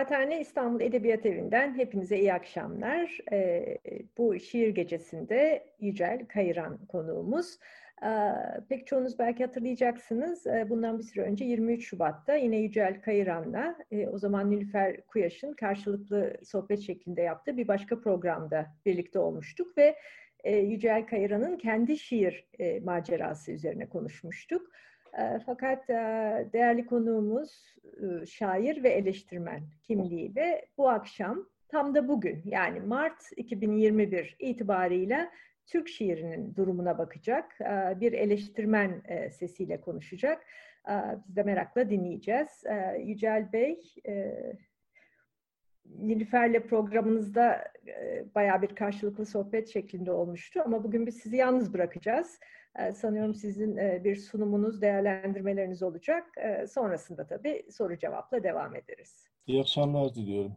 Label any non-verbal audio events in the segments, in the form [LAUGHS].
Kıraathane İstanbul Edebiyat Evi'nden hepinize iyi akşamlar. Ee, bu şiir gecesinde Yücel Kayıran konuğumuz. Ee, pek çoğunuz belki hatırlayacaksınız. Ee, bundan bir süre önce 23 Şubat'ta yine Yücel Kayıran'la e, o zaman Nilüfer Kuyaş'ın karşılıklı sohbet şeklinde yaptığı bir başka programda birlikte olmuştuk ve e, Yücel Kayıran'ın kendi şiir e, macerası üzerine konuşmuştuk. E, fakat e, değerli konuğumuz e, şair ve eleştirmen kimliğiyle bu akşam tam da bugün yani Mart 2021 itibarıyla Türk şiirinin durumuna bakacak. Bir eleştirmen sesiyle konuşacak. Biz de merakla dinleyeceğiz. Yücel Bey, Nilüfer'le programınızda bayağı bir karşılıklı sohbet şeklinde olmuştu ama bugün biz sizi yalnız bırakacağız. Sanıyorum sizin bir sunumunuz, değerlendirmeleriniz olacak. Sonrasında tabii soru cevapla devam ederiz. İyi akşamlar diliyorum.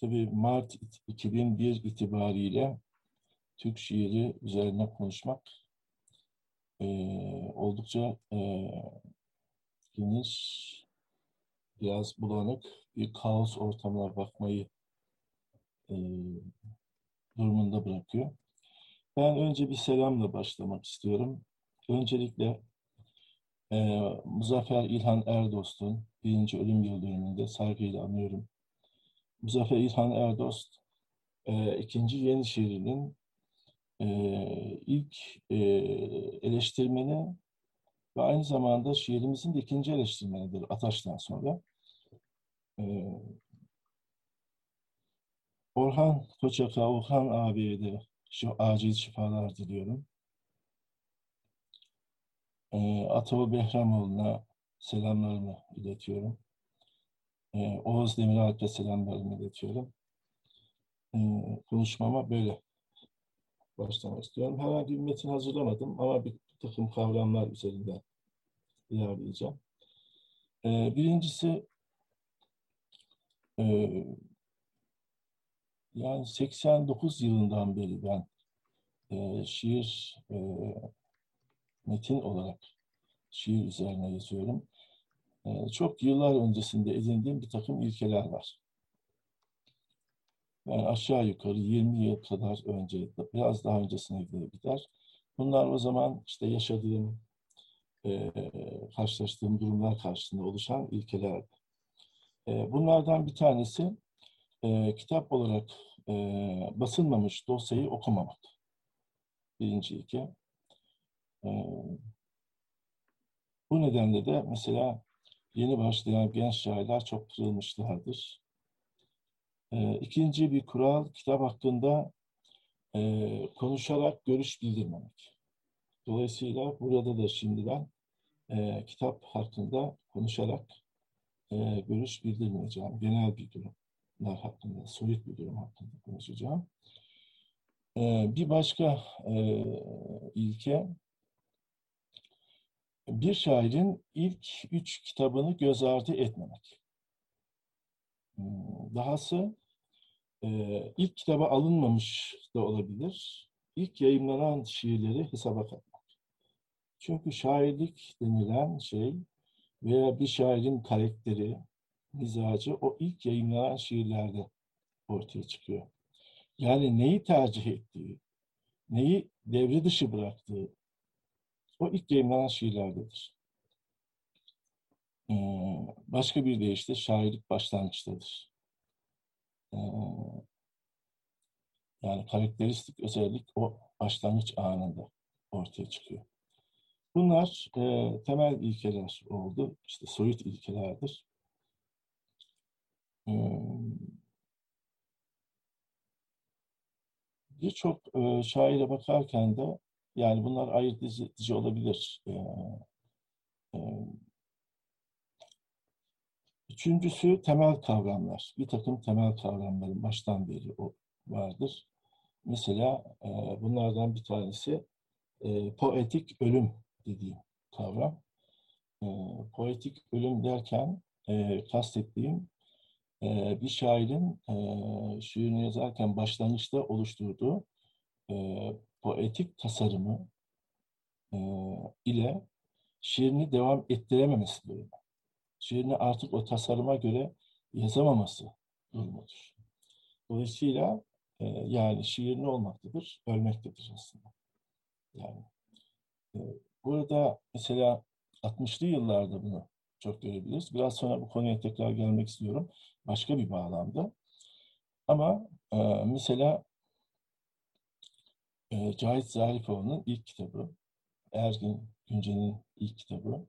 Tabii Mart 2001 itibariyle Türk şiiri üzerine konuşmak oldukça geniş, biraz bulanık bir kaos ortamına bakmayı durumunda bırakıyor. Ben önce bir selamla başlamak istiyorum. Öncelikle e, Muzaffer İlhan Erdost'un birinci ölüm yıl dönümünde saygıyla anıyorum. Muzaffer İlhan Erdost e, ikinci yeni şiirinin e, ilk e, eleştirmeni ve aynı zamanda şiirimizin de ikinci eleştirmenidir Ataş'tan sonra. E, Orhan Koçak'a, Orhan abiye de şu acil şifalar diliyorum. E, Atavu Behramoğlu'na selamlarımı iletiyorum. E, Oğuz Demiralp'e selamlarımı iletiyorum. E, konuşmama böyle başlamak istiyorum. Herhangi bir metin hazırlamadım ama bir, takım kavramlar üzerinde ilerleyeceğim. E, birincisi e, yani 89 yılından beri ben e, şiir e, metin olarak şiir üzerine yazıyorum. Ee, çok yıllar öncesinde edindiğim bir takım ilkeler var. Yani aşağı yukarı 20 yıl kadar önce, biraz daha öncesine gider. Bunlar o zaman işte yaşadığım, e, karşılaştığım durumlar karşısında oluşan ilkelerdi. E, bunlardan bir tanesi e, kitap olarak e, basılmamış dosyayı okumamak. Birinci ilke. E, bu nedenle de mesela yeni başlayan genç şairler çok kırılmışlardır. E, ikinci bir kural kitap hakkında e, konuşarak görüş bildirmemek. Dolayısıyla burada da şimdiden e, kitap hakkında konuşarak e, görüş bildirmeyeceğim. Genel bir durumlar hakkında, soyut bir durum hakkında konuşacağım. E, bir başka e, ilke bir şairin ilk üç kitabını göz ardı etmemek. Hmm, dahası e, ilk kitaba alınmamış da olabilir. İlk yayınlanan şiirleri hesaba katmak. Çünkü şairlik denilen şey veya bir şairin karakteri, mizacı o ilk yayınlanan şiirlerde ortaya çıkıyor. Yani neyi tercih ettiği, neyi devre dışı bıraktığı, o ilk yayınlanan şiirlerdedir. Ee, başka bir deyişle şairlik başlangıçtadır. Ee, yani karakteristik özellik o başlangıç anında ortaya çıkıyor. Bunlar e, temel ilkeler oldu. İşte soyut ilkelerdir. Ee, Birçok e, şaire bakarken de yani bunlar ayırt edici olabilir. Ee, e, üçüncüsü temel kavramlar. Bir takım temel kavramların baştan beri o vardır. Mesela e, bunlardan bir tanesi poetik ölüm dediğim kavram. Poetik ölüm derken kastettiğim e, bir şairin e, şiirini yazarken başlangıçta oluşturduğu e, poetik tasarımı e, ile şiirini devam ettirememesi durumu. Şiirini artık o tasarıma göre yazamaması durumudur. Dolayısıyla e, yani şiir ne olmaktadır? Ölmektedir aslında. Yani e, burada mesela 60'lı yıllarda bunu çok görebiliriz. Biraz sonra bu konuya tekrar gelmek istiyorum. Başka bir bağlamda. Ama e, mesela e, Cahit Zarifoğlu'nun ilk kitabı, Ergin Günce'nin ilk kitabı,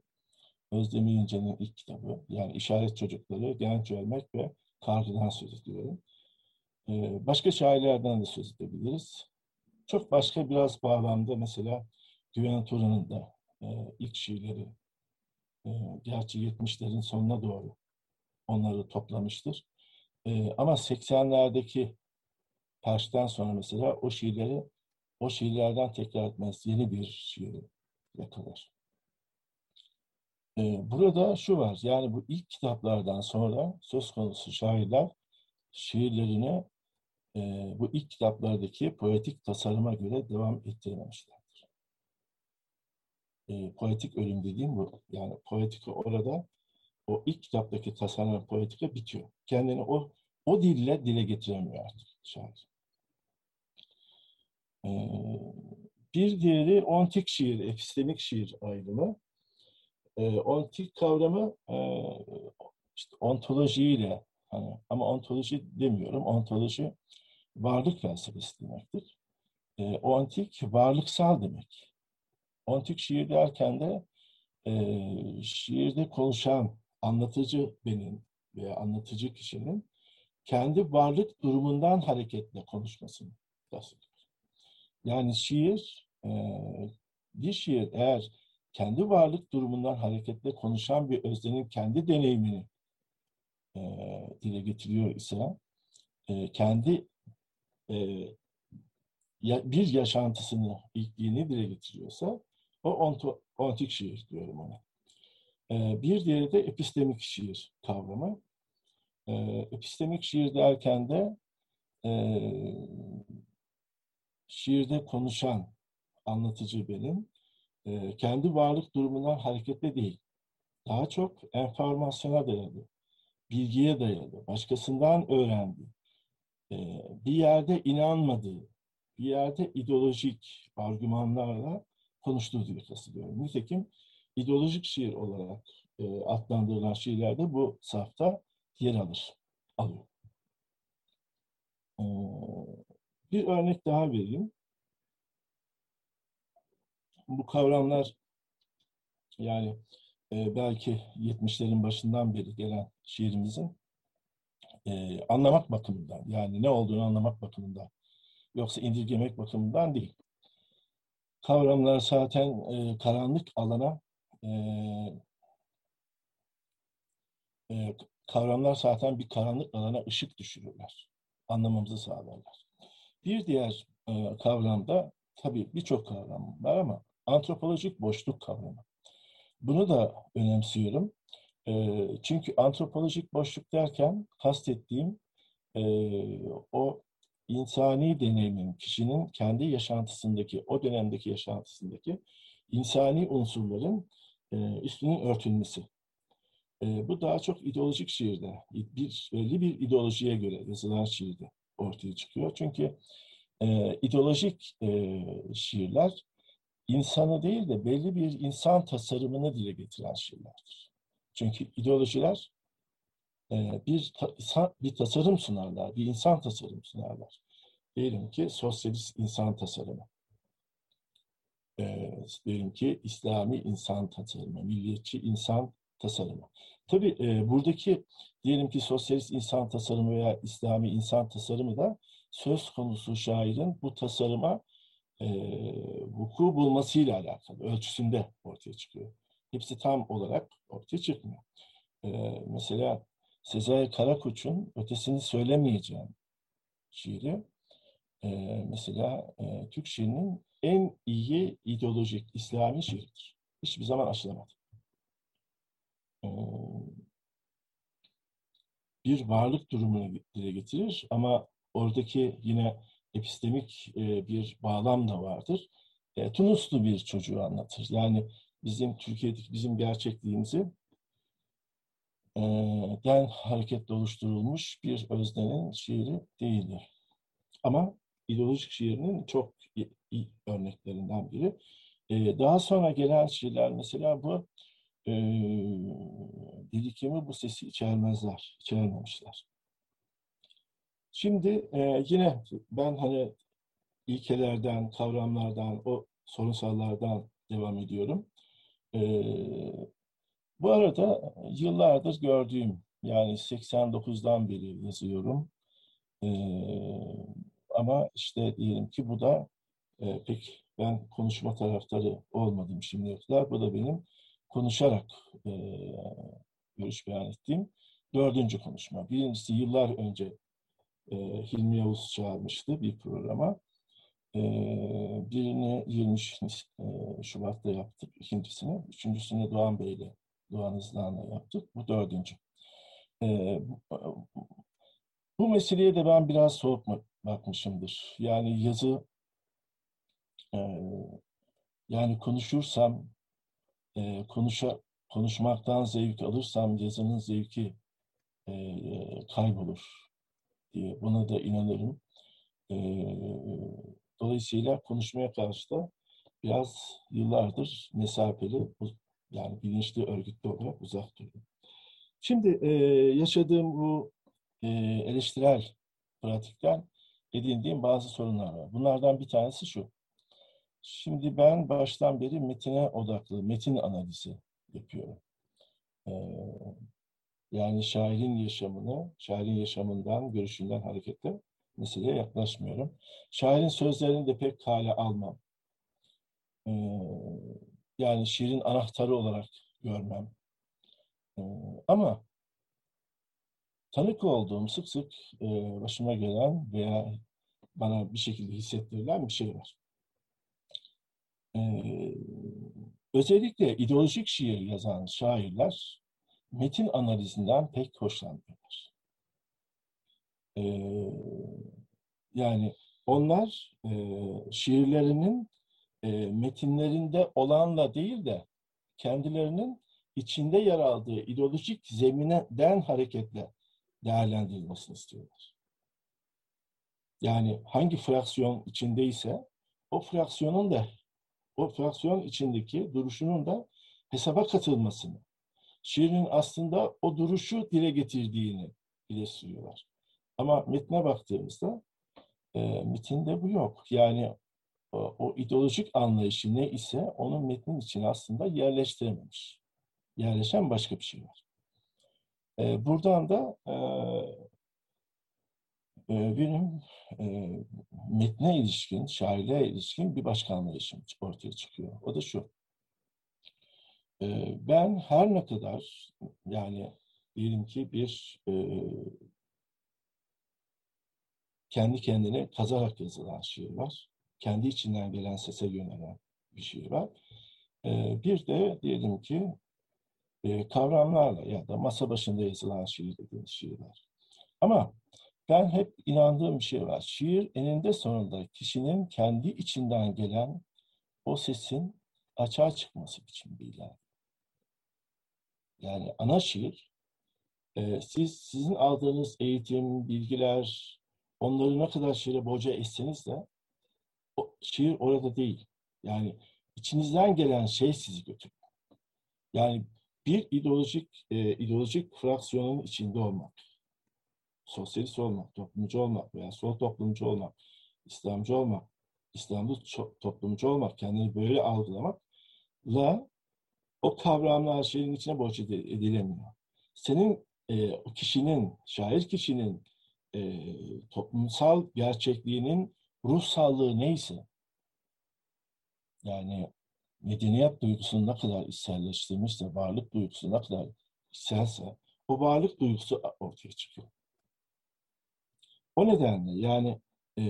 Özdemir İnce'nin ilk kitabı, yani İşaret Çocukları, Genç Ölmek ve Kargıdan söz ediyorum. E, başka şairlerden de söz edebiliriz. Çok başka biraz bağlamda mesela Güven Turan'ın da e, ilk şiirleri, e, gerçi 70'lerin sonuna doğru onları toplamıştır. E, ama 80'lerdeki Perş'ten sonra mesela o şiirleri o şiirlerden tekrar etmez. Yeni bir şiiri yakalar. Ee, burada şu var, yani bu ilk kitaplardan sonra söz konusu şairler şiirlerini e, bu ilk kitaplardaki poetik tasarıma göre devam ettirememişlerdir. E, poetik ölüm dediğim bu. Yani poetika orada o ilk kitaptaki tasarım poetika bitiyor. Kendini o o dille dile getiremiyor artık şair. Ee, bir diğeri ontik şiir, epistemik şiir ayrımı. Ee, ontik kavramı e, işte ontolojiyle hani ama ontoloji demiyorum. Ontoloji varlık felsefesi demektir. E, o antik varlıksal demek. Ontik şiir derken de e, şiirde konuşan anlatıcı benim veya anlatıcı kişinin kendi varlık durumundan hareketle konuşmasını kastediyor. Yani şiir, e, bir şiir eğer kendi varlık durumundan hareketle konuşan bir öznenin kendi deneyimini e, dile getiriyor ise, e, kendi e, ya, bir yaşantısını, ilkliğini dile getiriyorsa, o onto, ontik şiir diyorum ona. E, bir diğeri de epistemik şiir kavramı. E, epistemik şiir derken de e, şiirde konuşan anlatıcı benim, e, kendi varlık durumundan hareketle değil, daha çok enformasyona dayalı, bilgiye dayalı, başkasından öğrendi, e, bir yerde inanmadığı, bir yerde ideolojik argümanlarla konuştuğu diye kastediyorum. Nitekim ideolojik şiir olarak e, adlandırılan şiirlerde bu safta yer alır, alıyor. E, bir örnek daha vereyim. Bu kavramlar yani e, belki 70'lerin başından beri gelen şiirimizin e, anlamak bakımından yani ne olduğunu anlamak bakımından yoksa indirgemek bakımından değil. Kavramlar zaten e, karanlık alana e, e, kavramlar zaten bir karanlık alana ışık düşürürler. Anlamamızı sağlarlar. Bir diğer e, kavramda tabii birçok kavram var ama antropolojik boşluk kavramı. Bunu da önemsiyorum. E, çünkü antropolojik boşluk derken kastettiğim e, o insani deneyimin, kişinin kendi yaşantısındaki, o dönemdeki yaşantısındaki insani unsurların e, üstünün örtülmesi. E, bu daha çok ideolojik şiirde, bir belli bir ideolojiye göre yazılan şiirde ortaya çıkıyor. Çünkü e, ideolojik e, şiirler insanı değil de belli bir insan tasarımını dile getiren şiirlerdir. Çünkü ideolojiler e, bir ta, bir tasarım sunarlar, bir insan tasarım sunarlar. Diyelim ki sosyalist insan tasarımı. E, diyelim ki İslami insan tasarımı, milliyetçi insan tasarımı. Tabii e, buradaki diyelim ki sosyalist insan tasarımı veya İslami insan tasarımı da söz konusu şairin bu tasarıma e, vuku bulmasıyla alakalı, ölçüsünde ortaya çıkıyor. Hepsi tam olarak ortaya çıkmıyor. E, mesela Sezai Karakoç'un Ötesini Söylemeyeceğim şiiri e, mesela e, Türk şiirinin en iyi ideolojik İslami şiiridir. Hiçbir zaman aşılamadı. E, bir varlık durumunu dile getirir ama oradaki yine epistemik e, bir bağlam da vardır. E, Tunuslu bir çocuğu anlatır. Yani bizim Türkiye'deki bizim gerçekliğimizi e, den hareketle oluşturulmuş bir öznenin şiiri değildir. Ama ideolojik şiirinin çok iyi, örneklerinden biri. E, daha sonra gelen şiirler mesela bu e, birikimi bu sesi içermezler, içermemişler. Şimdi e, yine ben hani ilkelerden, kavramlardan, o sorunsallardan devam ediyorum. E, bu arada yıllardır gördüğüm, yani 89'dan beri yazıyorum. E, ama işte diyelim ki bu da e, pek ben konuşma taraftarı olmadım şimdiye kadar. Bu da benim konuşarak e, görüş beyan ettiğim dördüncü konuşma. Birincisi yıllar önce e, Hilmi Yavuz çağırmıştı bir programa. E, birini 20 e, Şubat'ta yaptık, ikincisini. Üçüncüsünü Doğan Bey'le, Doğan Hızlan'la yaptık. Bu dördüncü. E, bu, meseleye de ben biraz soğuk bakmışımdır. Yani yazı e, yani konuşursam e, konuşa, konuşmaktan zevk alırsam yazının zevki e, kaybolur diye buna da inanırım. E, dolayısıyla konuşmaya karşı da biraz yıllardır mesafeli, yani bilinçli örgütlü olarak uzak durdum. Şimdi e, yaşadığım bu e, eleştirel pratikten edindiğim bazı sorunlar var. Bunlardan bir tanesi şu. Şimdi ben baştan beri metine odaklı, metin analizi yapıyorum. Ee, yani şairin yaşamını, şairin yaşamından, görüşünden hareketle meseleye yaklaşmıyorum. Şairin sözlerini de pek kale almam. Ee, yani şiirin anahtarı olarak görmem. Ee, ama tanık olduğum sık sık e, başıma gelen veya bana bir şekilde hissettirilen bir şey var. Ee, özellikle ideolojik şiir yazan şairler metin analizinden pek hoşlanmıyorlar. Ee, yani onlar e, şiirlerinin e, metinlerinde olanla değil de kendilerinin içinde yer aldığı ideolojik zeminden hareketle değerlendirilmesini istiyorlar. Yani hangi fraksiyon içindeyse o fraksiyonun da o fraksiyon içindeki duruşunun da hesaba katılmasını, şiirin aslında o duruşu dile getirdiğini sürüyorlar. Ama metne baktığımızda e, metinde bu yok. Yani o, o ideolojik anlayışı ne ise onun metnin içine aslında yerleştirememiş. Yerleşen başka bir şey var. E, buradan da e, e, benim e, metne ilişkin, şairliğe ilişkin bir başka anlayışım ortaya çıkıyor. O da şu. E, ben her ne kadar yani diyelim ki bir e, kendi kendine kazarak yazılan şiir var. Kendi içinden gelen sese yönelen bir şiir var. E, bir de diyelim ki e, kavramlarla ya da masa başında yazılan şiir dediğimiz şiirler. Ama ben hep inandığım bir şey var. Şiir eninde sonunda kişinin kendi içinden gelen o sesin açığa çıkması için bir ilan. Yani ana şiir, e, siz sizin aldığınız eğitim, bilgiler, onları ne kadar şiire boca etseniz de o şiir orada değil. Yani içinizden gelen şey sizi götürüyor. Yani bir ideolojik e, ideolojik fraksiyonun içinde olmak sosyalist olmak, toplumcu olmak veya sol toplumcu olmak, İslamcı olmak, İslamcı toplumcu olmak, kendini böyle algılamakla o kavramlar şeyin içine borç edilemiyor. Senin e, o kişinin, şair kişinin e, toplumsal gerçekliğinin ruhsallığı neyse, yani medeniyet duygusunu ne kadar içselleştirmişse, varlık duygusu ne kadar içselse, o varlık duygusu ortaya çıkıyor. O nedenle yani e,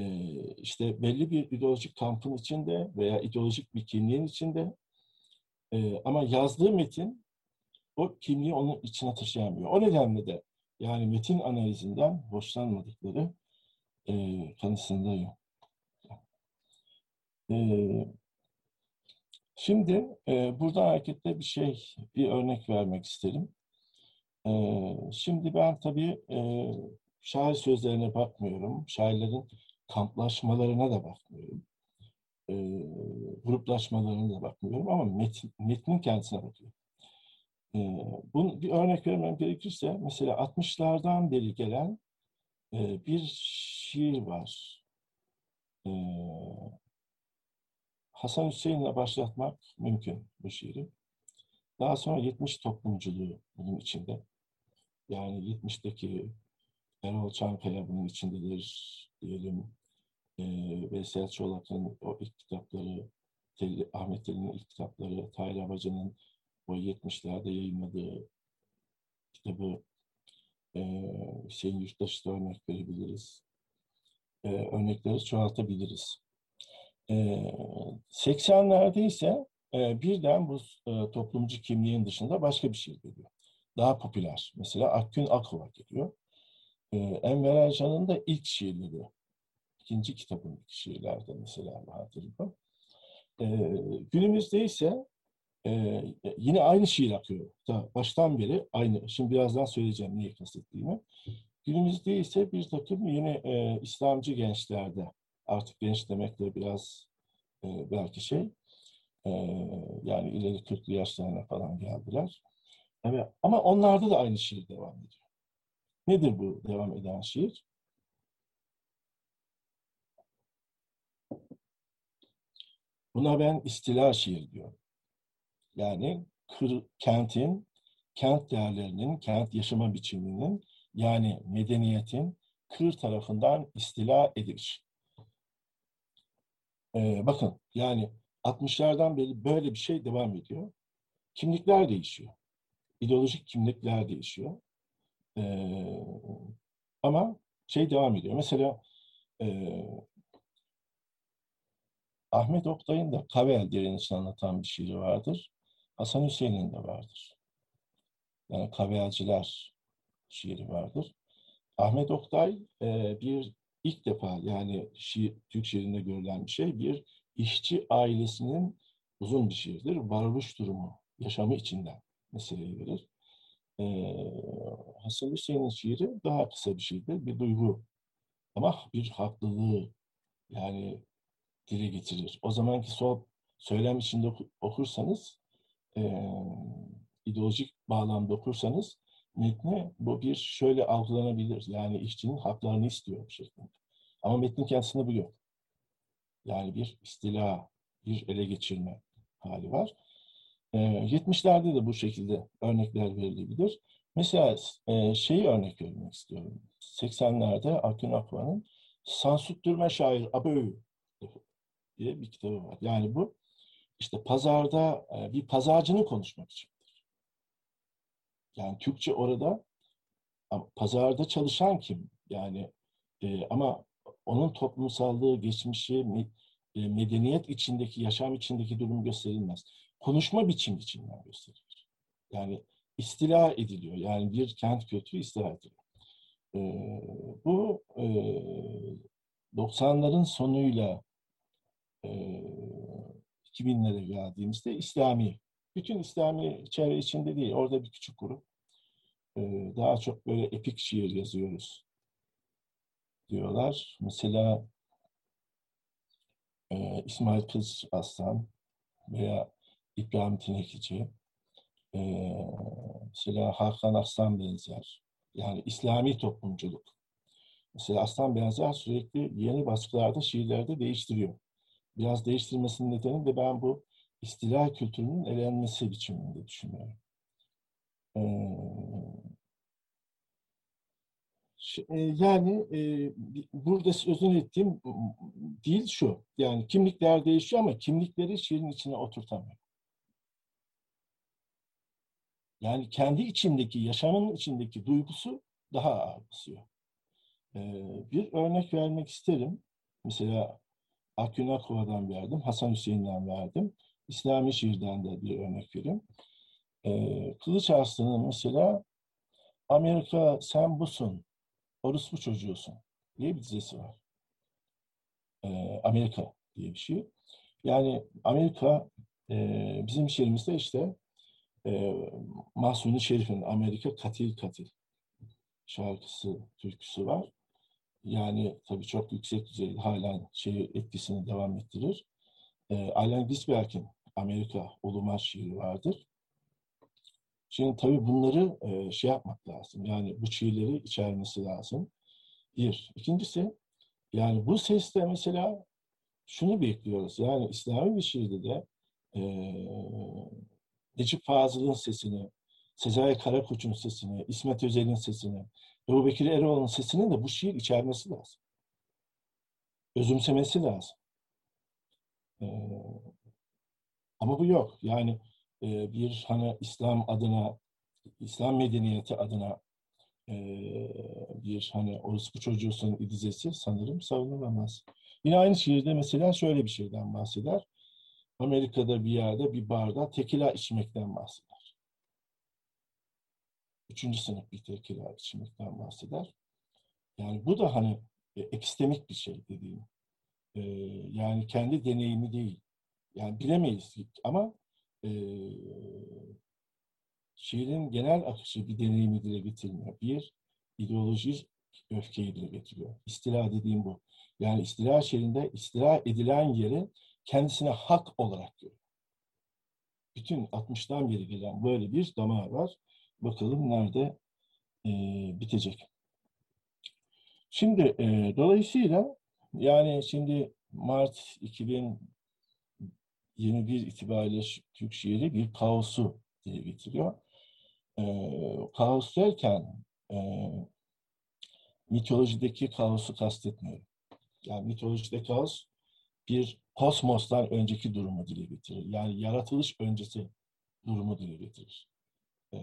işte belli bir ideolojik kampın içinde veya ideolojik bir kimliğin içinde e, ama yazdığı metin o kimliği onun içine taşıyamıyor. O nedenle de yani metin analizinden hoşlanmadıkları e, kanısındayım. E, şimdi e, buradan hareketle bir şey, bir örnek vermek isterim. E, şimdi ben tabii e, şair sözlerine bakmıyorum. Şairlerin kamplaşmalarına da bakmıyorum. E, gruplaşmalarına da bakmıyorum ama metin, metnin kendisine bakıyorum. E, bunu bir örnek vermem gerekirse mesela 60'lardan beri gelen e, bir şiir var. E, Hasan Hüseyin'le başlatmak mümkün bu şiiri. Daha sonra 70 toplumculuğu bunun içinde. Yani 70'teki Erol Çankaya bunun içindedir diyelim. E, Veysel Çolak'ın o ilk kitapları, Telli, Ahmet Ali'nin ilk kitapları, Tahir Abacı'nın o 70'lerde yayınladığı kitabı e, Hüseyin Yurttaş'ta örnek verebiliriz. E, örnekleri çoğaltabiliriz. E, 80'lerde ise e, birden bu e, toplumcu kimliğin dışında başka bir şey geliyor. Daha popüler. Mesela Akgün Akova geliyor. E, Enver Ercan'ın da ilk şiirleri. ikinci kitabın şiirlerde mesela vardır bu. E, günümüzde ise ee, yine aynı şiir akıyor. Ta baştan beri aynı. Şimdi birazdan söyleyeceğim niye kastettiğimi. Günümüzde ise bir takım yeni e, İslamcı gençlerde, artık genç demekle biraz e, belki şey, e, yani ileri 40'lı yaşlarına falan geldiler. Evet, ama onlarda da aynı şiir devam ediyor. Nedir bu devam eden şiir? Buna ben istila şiir diyorum. Yani kır, kentin, kent değerlerinin, kent yaşama biçiminin yani medeniyetin kır tarafından istila edilir. Ee, bakın yani 60'lardan beri böyle bir şey devam ediyor. Kimlikler değişiyor. İdeolojik kimlikler değişiyor. Ee, ama şey devam ediyor. Mesela e, Ahmet Oktay'ın da Kavel direnişini anlatan bir şiiri vardır. Hasan Hüseyin'in de vardır. Yani kavelciler şiiri vardır. Ahmet Oktay e, bir ilk defa yani şiir, Türk şiirinde görülen bir şey bir işçi ailesinin uzun bir şiirdir. Varoluş durumu, yaşamı içinden meseleyi verir. E, Hasan Hüseyin'in şiiri daha kısa bir şiirdir. Bir duygu ama bir haklılığı yani dile getirir. O zamanki sol söylem içinde okursanız e, ideolojik bağlamda okursanız metni bu bir şöyle algılanabilir. Yani işçinin haklarını istiyor şeklinde. Ama metnin kendisinde bu yok. Yani bir istila, bir ele geçirme hali var. E, 70'lerde de bu şekilde örnekler verilebilir. Mesela e, şeyi örnek vermek istiyorum. 80'lerde Akın Akvan'ın Sansüttürme Şair Aböğü diye bir kitabı var. Yani bu işte pazarda e, bir pazarcının konuşmak içindir. Yani Türkçe orada pazarda çalışan kim? Yani e, ama onun toplumsallığı, geçmişi, e, medeniyet içindeki, yaşam içindeki durum gösterilmez. Konuşma biçimi içinden gösterilir. Yani istila ediliyor. Yani bir kent kültürü istila ediliyor. E, bu e, 90'ların sonuyla e, 2000'lere geldiğimizde İslami, bütün İslami çevre içinde değil, orada bir küçük grup. Ee, daha çok böyle epik şiir yazıyoruz diyorlar. Mesela e, İsmail Kız Aslan veya İbrahim Tinekici, e, mesela Hakan Aslan benzer. Yani İslami toplumculuk. Mesela Aslan benzer sürekli yeni baskılarda şiirlerde değiştiriyor biraz değiştirmesinin nedeni de ben bu istila kültürünün elenmesi biçiminde düşünüyorum. Ee, yani e, burada sözünü ettiğim değil şu. Yani kimlikler değişiyor ama kimlikleri şiirin içine oturtamıyor. Yani kendi içindeki, yaşamın içindeki duygusu daha ağır basıyor. Ee, bir örnek vermek isterim. Mesela Akgün Akova'dan verdim, Hasan Hüseyin'den verdim. İslami şiirden de bir örnek vereyim. Ee, Kılıç Arslan'ın mesela Amerika sen busun, orospu çocuğusun diye bir dizesi var. Ee, Amerika diye bir şey. Yani Amerika e, bizim şiirimizde işte e, Mahsuni Şerif'in Amerika Katil Katil şarkısı, türküsü var. Yani tabii çok yüksek düzeyde halen şeyi etkisini devam ettirir. E, Allen Ginsberg'in Amerika Ulumar şiiri vardır. Şimdi tabii bunları e, şey yapmak lazım. Yani bu şiirleri içermesi lazım. Bir. İkincisi yani bu seste mesela şunu bekliyoruz. Yani İslami bir şiirde de e, Necip Fazıl'ın sesini, Sezai Karakoç'un sesini, İsmet Özel'in sesini, Ebu Bekir Eroğlu'nun sesinin de bu şiir içermesi lazım. Özümsemesi lazım. Ee, ama bu yok. Yani e, bir hani İslam adına, İslam medeniyeti adına e, bir hani orospu çocuğusun idizesi sanırım savunulamaz. Yine aynı şiirde mesela şöyle bir şeyden bahseder. Amerika'da bir yerde bir barda tekila içmekten bahseder. Üçüncü sınıf bir tekila içmekten bahseder. Yani bu da hani e, epistemik bir şey dediğim. E, yani kendi deneyimi değil. Yani bilemeyiz ama e, şiirin genel akışı bir deneyimi dile getirmiyor. Bir, ideoloji öfkeyi dile getiriyor. İstila dediğim bu. Yani istila şiirinde istila edilen yeri kendisine hak olarak görüyor. Bütün 60'tan beri gelen böyle bir damar var. Bakalım nerede e, bitecek. Şimdi e, dolayısıyla yani şimdi Mart 2021 itibariyle Türk şiiri bir kaosu diye getiriyor. E, kaos derken e, mitolojideki kaosu kastetmiyorum. Yani mitolojide kaos bir kosmostan önceki durumu dile getirir. Yani yaratılış öncesi durumu dile getirir. Ee,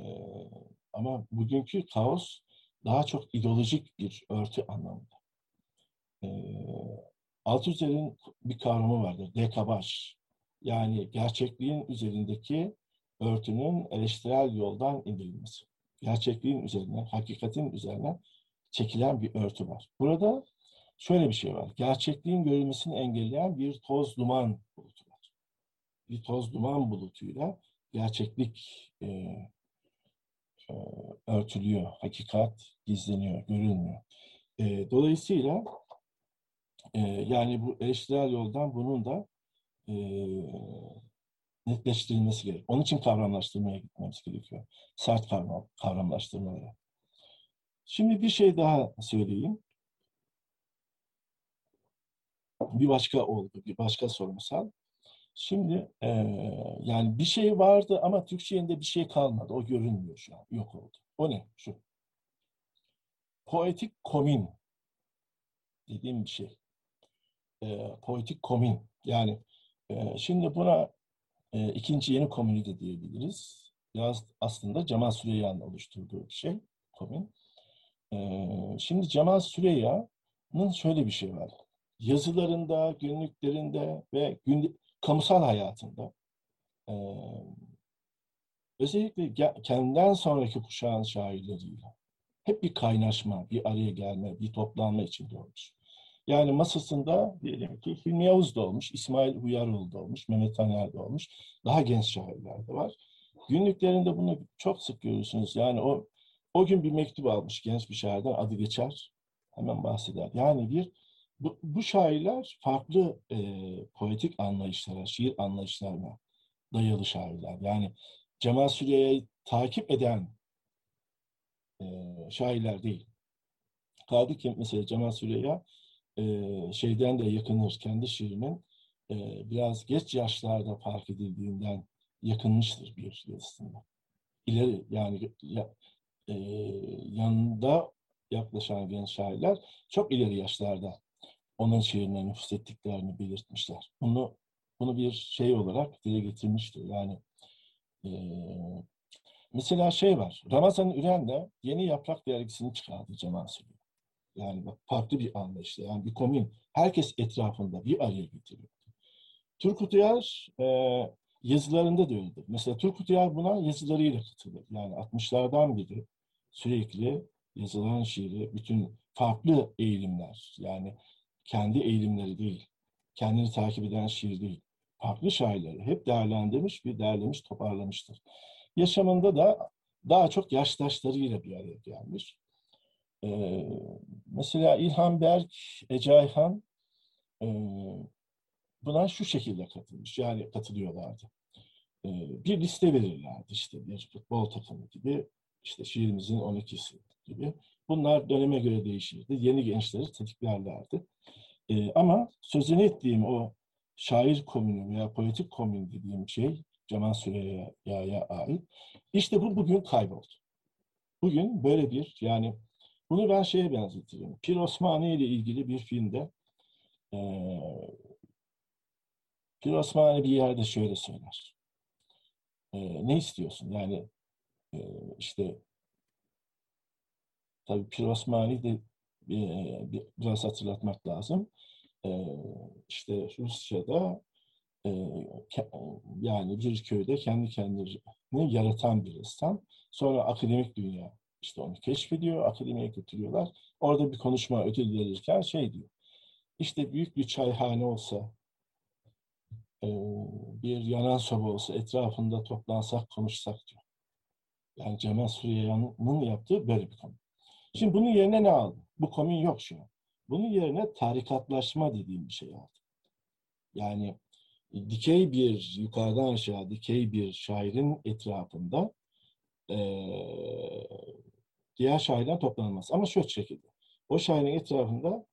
ama bugünkü kaos daha çok ideolojik bir örtü anlamında. Ee, Althusser'in bir kavramı vardır, dekabaj. Yani gerçekliğin üzerindeki örtünün eleştirel yoldan indirilmesi. Gerçekliğin üzerine, hakikatin üzerine çekilen bir örtü var. Burada şöyle bir şey var. Gerçekliğin görülmesini engelleyen bir toz duman bulutu var. Bir toz duman bulutuyla gerçeklik e, e, örtülüyor. Hakikat gizleniyor, görülmüyor. E, dolayısıyla e, yani bu eleştirel yoldan bunun da e, netleştirilmesi gerekiyor. Onun için kavramlaştırmaya gitmemiz gerekiyor. Sert kavram, kavramlaştırmalara. Şimdi bir şey daha söyleyeyim bir başka oldu, bir başka sorumsal. Şimdi e, yani bir şey vardı ama Türkçe'inde bir şey kalmadı. O görünmüyor şu an. Yok oldu. O ne? Şu. Poetik komin dediğim bir şey. E, poetik komin. Yani e, şimdi buna e, ikinci yeni komünü de diyebiliriz. Biraz aslında Cemal Süreyya'nın oluşturduğu bir şey. Komin. E, şimdi Cemal Süreyya'nın şöyle bir şey var yazılarında, günlüklerinde ve gün, kamusal hayatında e, özellikle kendinden sonraki kuşağın şairleriyle hep bir kaynaşma, bir araya gelme, bir toplanma içinde olmuş. Yani masasında diyelim ki Hilmi Yavuz da olmuş, İsmail Uyaroğlu da olmuş, Mehmet Taner de olmuş. Daha genç şairler de var. Günlüklerinde bunu çok sık görürsünüz. Yani o o gün bir mektup almış genç bir şairden adı geçer. Hemen bahseder. Yani bir bu, bu şairler farklı e, poetik anlayışlara, şiir anlayışlarına dayalı şairler. Yani Cemal Süreyya'yı takip eden e, şairler değil. Kaldı ki mesela Cemal Süreyya e, şeyden de yakınır, kendi şiirinin e, biraz geç yaşlarda fark edildiğinden yakınmıştır bir yazısında. İleri yani ya, e, yanında yaklaşan genç şairler çok ileri yaşlarda onun şiirine nüfus ettiklerini belirtmişler. Bunu bunu bir şey olarak dile getirmiştir. Yani e, mesela şey var. Ramazan Üren de Yeni Yaprak dergisini çıkardı Cemal Süleyman. Yani bak farklı bir anlayışla. Yani bir komün herkes etrafında bir araya getiriyor. Turgut Uyar e, yazılarında da öyledir. Mesela Turgut Uyar buna yazılarıyla katılır. Yani 60'lardan beri sürekli yazılan şiiri, bütün farklı eğilimler, yani kendi eğilimleri değil, kendini takip eden şiir değil, farklı şairleri hep değerlendirmiş, bir derlemiş, toparlamıştır. Yaşamında da daha çok yaştaşlarıyla bir araya gelmiş. Ee, mesela İlhan Berk, Ece Ayhan e, buna şu şekilde katılmış, yani katılıyorlardı. Ee, bir liste verirlerdi işte bir futbol takımı gibi, işte şiirimizin 12'si gibi. Bunlar döneme göre değişirdi. Yeni gençleri tetiklerlerdi. Ee, ama sözünü ettiğim o şair komünü veya politik komün dediğim şey Cemal Süreyya'ya ait. İşte bu bugün kayboldu. Bugün böyle bir yani bunu ben şeye benzetirim. Pir Osmani ile ilgili bir filmde e, Pir Osmani bir yerde şöyle söyler. E, ne istiyorsun? Yani e, işte tabii Pir Osmani de e, biraz hatırlatmak lazım. E, işte Rusya'da e, yani bir köyde kendi kendini yaratan bir insan. Sonra akademik dünya işte onu keşfediyor, akademiye götürüyorlar. Orada bir konuşma ödül verirken şey diyor. İşte büyük bir çayhane olsa, bir yanan soba olsa etrafında toplansak, konuşsak diyor. Yani Cemal Süreyya'nın yaptığı böyle bir konu. Şimdi bunun yerine ne aldı? Bu komün yok şu an. Bunun yerine tarikatlaşma dediğim bir şey aldı. Yani dikey bir, yukarıdan aşağı dikey bir şairin etrafında e, diğer şairden toplanılmaz. Ama şu şekilde. O şairin etrafında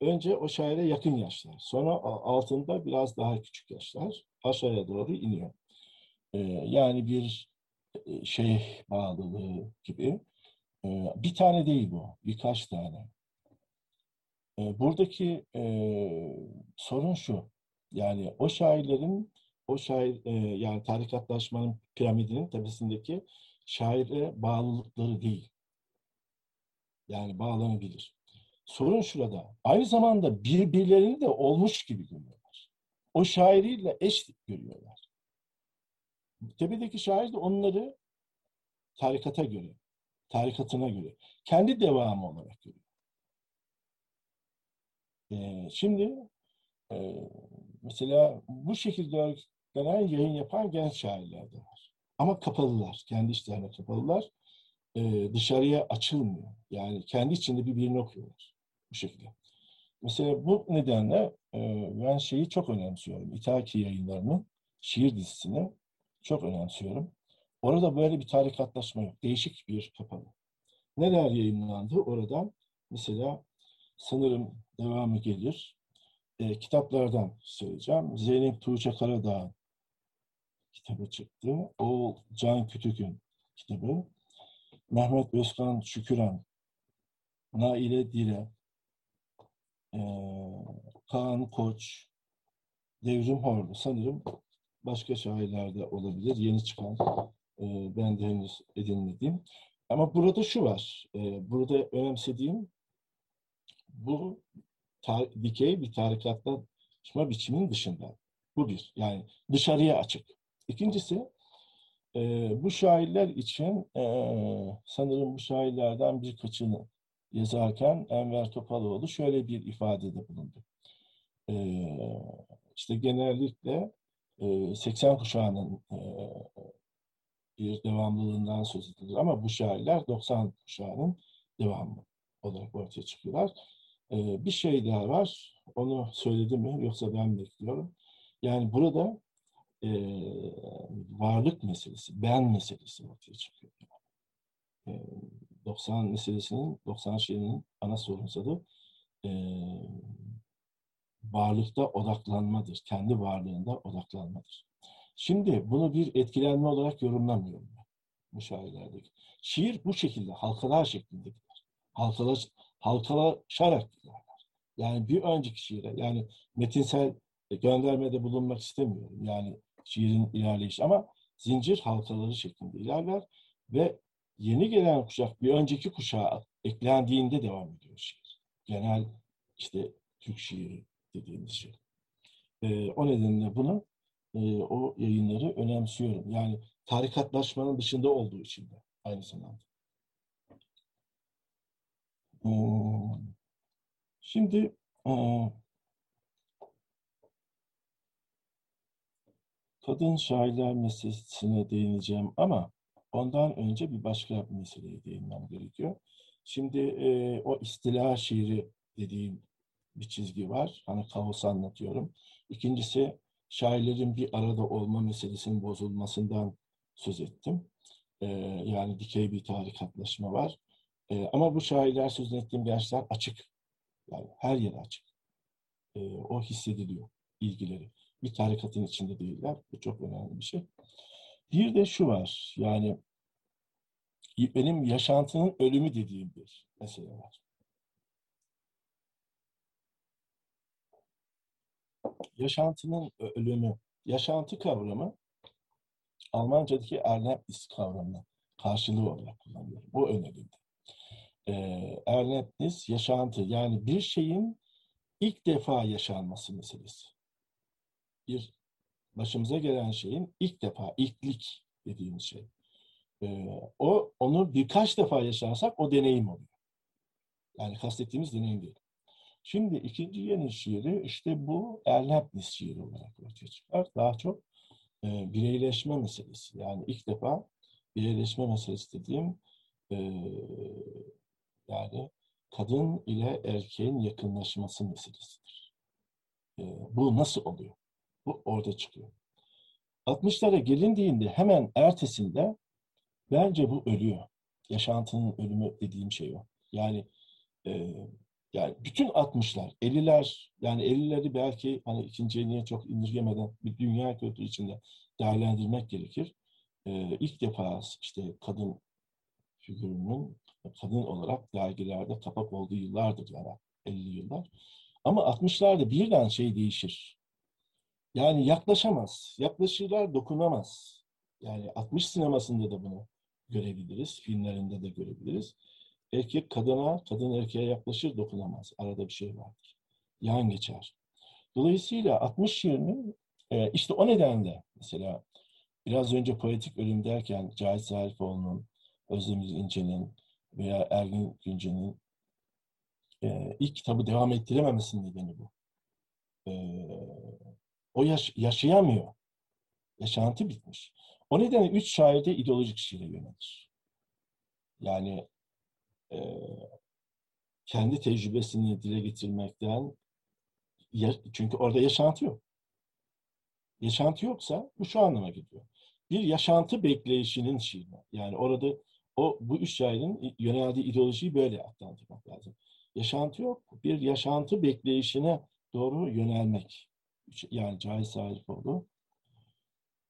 önce o şaire yakın yaşlar, sonra altında biraz daha küçük yaşlar aşağıya doğru iniyor. E, yani bir şey bağlılığı gibi. E, bir tane değil bu, birkaç tane. E, buradaki e, sorun şu, yani o şairlerin, o şair, e, yani tarikatlaşmanın piramidinin tepesindeki şaire bağlılıkları değil. Yani bağlanabilir. Sorun şurada. Aynı zamanda birbirlerini de olmuş gibi görüyorlar. O şairiyle eş görüyorlar. Tepedeki şair de onları tarikata göre, tarikatına göre, kendi devamı olarak görüyor. Ee, şimdi e, mesela bu şekilde örgütlenen yayın yapan genç şairler de var. Ama kapalılar, kendi işlerine kapalılar. Ee, dışarıya açılmıyor. Yani kendi içinde birbirini okuyorlar bu şekilde. Mesela bu nedenle e, ben şeyi çok önemsiyorum. İtaki yayınlarının şiir dizisini çok önemsiyorum. Orada böyle bir tarikatlaşma yok. Değişik bir kapalı. Neler yayınlandı oradan? Mesela sanırım devamı gelir. E, kitaplardan söyleyeceğim. Zeynep Tuğçe Karadağ kitabı çıktı. O Can Kütük'ün kitabı. Mehmet Özkan Şüküren, Naile Dire, e, Kaan Koç, Devrim Horlu sanırım başka şairlerde olabilir. Yeni çıkan e, ben de henüz edinmediğim. Ama burada şu var. E, burada önemsediğim bu tar- dikey bir tarikatlaşma biçiminin dışında. Bu bir. Yani dışarıya açık. İkincisi e, bu şairler için e, sanırım bu şairlerden birkaçını yazarken Enver Topaloğlu şöyle bir ifadede bulundu. E, işte genellikle e, 80 kuşağının e, bir devamlılığından söz edilir ama bu şairler 90 kuşağının devamı olarak ortaya çıkıyorlar. E, bir şey daha var. Onu söyledim mi yoksa ben bekliyorum. Yani burada e, varlık meselesi, ben meselesi ortaya çıkıyor. E, 90 meselesinin, 90 şeyinin ana sorunsalı e, varlıkta odaklanmadır. Kendi varlığında odaklanmadır. Şimdi bunu bir etkilenme olarak yorumlamıyorum ben bu şairlerdeki. Şiir bu şekilde, halkalar şeklinde gider. Halkalar, halkalaşarak giderler. Yani bir önceki şiire, yani metinsel göndermede bulunmak istemiyorum. Yani şiirin ilerleyişi ama zincir halkaları şeklinde ilerler ve yeni gelen kuşak bir önceki kuşağa eklendiğinde devam ediyor şiir. genel işte Türk şiiri dediğimiz şey. E, o nedenle bunu e, o yayınları önemsiyorum. Yani tarikatlaşmanın dışında olduğu için de aynı zamanda. Hmm. Şimdi e, kadın şairler meselesine değineceğim ama ondan önce bir başka meseleye değinmem gerekiyor. Şimdi e, o istila şiiri dediğim bir çizgi var. Hani kaos anlatıyorum. İkincisi şairlerin bir arada olma meselesinin bozulmasından söz ettim. E, yani dikey bir tarikatlaşma var. E, ama bu şairler sözünü ettiğim gençler açık. Yani her yere açık. E, o hissediliyor ilgileri. Bir tarikatın içinde değiller. Bu çok önemli bir şey. Bir de şu var. Yani benim yaşantının ölümü dediğim bir mesele var. Yaşantının ölümü, yaşantı kavramı Almanca'daki Erlebnis kavramına karşılığı olarak kullanıyorum. Bu önemli. Ee, Erlebnis yaşantı yani bir şeyin ilk defa yaşanması meselesi. Bir başımıza gelen şeyin ilk defa, ilklik dediğimiz şey. Ee, o onu birkaç defa yaşarsak o deneyim oluyor. Yani kastettiğimiz deneyim değil. Şimdi ikinci yeni şiiri işte bu Erlebnis şiiri olarak ortaya çıkar. Daha çok e, bireyleşme meselesi. Yani ilk defa bireyleşme meselesi dediğim e, yani kadın ile erkeğin yakınlaşması meselesidir. E, bu nasıl oluyor? Bu orada çıkıyor. 60'lara gelindiğinde hemen ertesinde bence bu ölüyor. Yaşantının ölümü dediğim şey o. Yani e, yani bütün 60'lar, 50'ler yani 50'leri belki hani ikinci yeniye çok indirgemeden bir dünya kültürü içinde değerlendirmek gerekir. Ee, ilk defa işte kadın figürünün kadın olarak dergilerde kapak olduğu yıllardır yani 50 yıllar. Ama 60'larda birden şey değişir. Yani yaklaşamaz. Yaklaşırlar dokunamaz. Yani 60 sinemasında da bunu görebiliriz. Filmlerinde de görebiliriz. Erkek kadına, kadın erkeğe yaklaşır dokunamaz. Arada bir şey vardır. Yan geçer. Dolayısıyla 60 yılını e, işte o nedenle mesela biraz önce poetik ölüm derken Cahit Zarifoğlu'nun, Özdemir İnce'nin veya Ergin Günce'nin e, ilk kitabı devam ettirememesinin nedeni bu. O yaş yaşayamıyor. Yaşantı bitmiş. O nedenle üç şairde ideolojik şiire yönelir. Yani e, kendi tecrübesini dile getirmekten çünkü orada yaşantı yok. Yaşantı yoksa bu şu anlama geliyor. Bir yaşantı bekleyişinin şiiri. Yani orada o bu üç şairin yöneldiği ideolojiyi böyle adlandırmak lazım. Yaşantı yok. Bir yaşantı bekleyişine doğru yönelmek. Yani Cahit Sarifoğlu,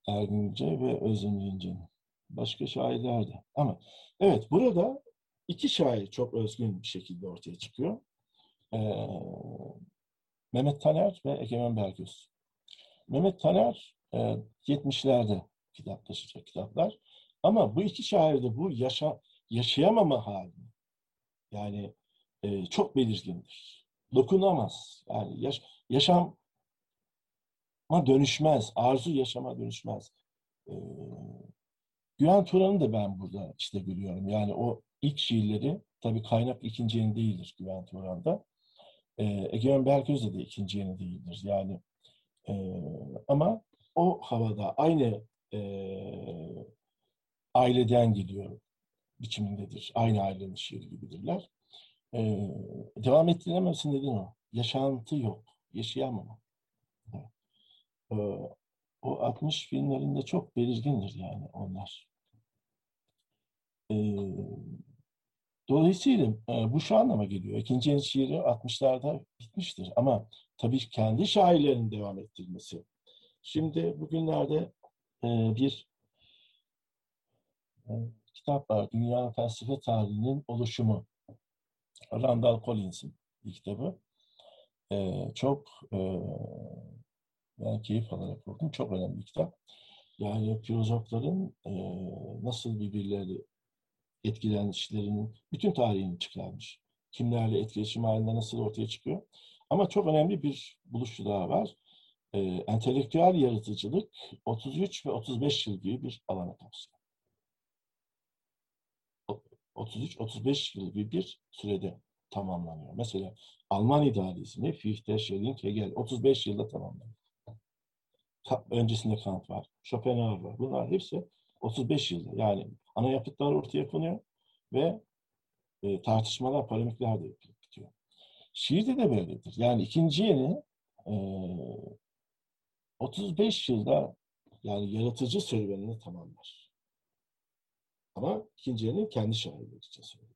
Ergin İnce ve Özüm İnce'nin. Başka şairler de. Ama evet burada iki şair çok özgün bir şekilde ortaya çıkıyor. Ee, Mehmet Taner ve Egemen Bergöz. Mehmet Taner e, 70'lerde kitaplaşacak kitaplar. Ama bu iki şairde bu yaşa, yaşayamama hali yani e, çok belirgindir. Dokunamaz. Yani yaş, yaşama dönüşmez. Arzu yaşama dönüşmez. E, Güven Turan'ı da ben burada işte görüyorum. Yani o ilk şiirleri tabii kaynak ikinci yeni değildir Güven Turan'da. E, Egemen Berköz'de de ikinci yeni değildir. Yani e, ama o havada aynı e, aileden geliyor biçimindedir. Aynı ailenin şiiri gibidirler. E, devam ettiremezsin dedin o. Yaşantı yok. Yaşayamama. E, o 60 filmlerinde çok belirgindir yani onlar. E, dolayısıyla e, bu şu anlama geliyor. İkinci yeni şiiri 60'larda bitmiştir. Ama tabii kendi şairlerin devam ettirmesi. Şimdi bugünlerde e, bir e, kitap var. Dünya Felsefe Tarihinin Oluşumu. Randall Collins'in bir kitabı. E, çok e, ben keyif alarak okudum. Çok önemli bir kitap. Yani filozofların e, nasıl birbirleri etkilenişlerinin bütün tarihini çıkarmış. kimlerle etkileşim halinde nasıl ortaya çıkıyor. Ama çok önemli bir buluşu daha var. Ee, entelektüel yaratıcılık 33 ve 35 yıl gibi bir alana kapsıyor. 33-35 yıl gibi bir sürede tamamlanıyor. Mesela Alman idealizmi Fichte, Schelling, Hegel 35 yılda tamamlanıyor. Öncesinde Kant var, Schopenhauer var. Bunlar hepsi 35 yılda. Yani ana yapıtlar ortaya konuyor ve e, tartışmalar, polemikler de bitiyor. Şiirde de böyledir. Yani ikinci yeni e, 35 yılda yani yaratıcı serüvenini tamamlar. Ama ikinci yeni kendi şairleri için söylüyor.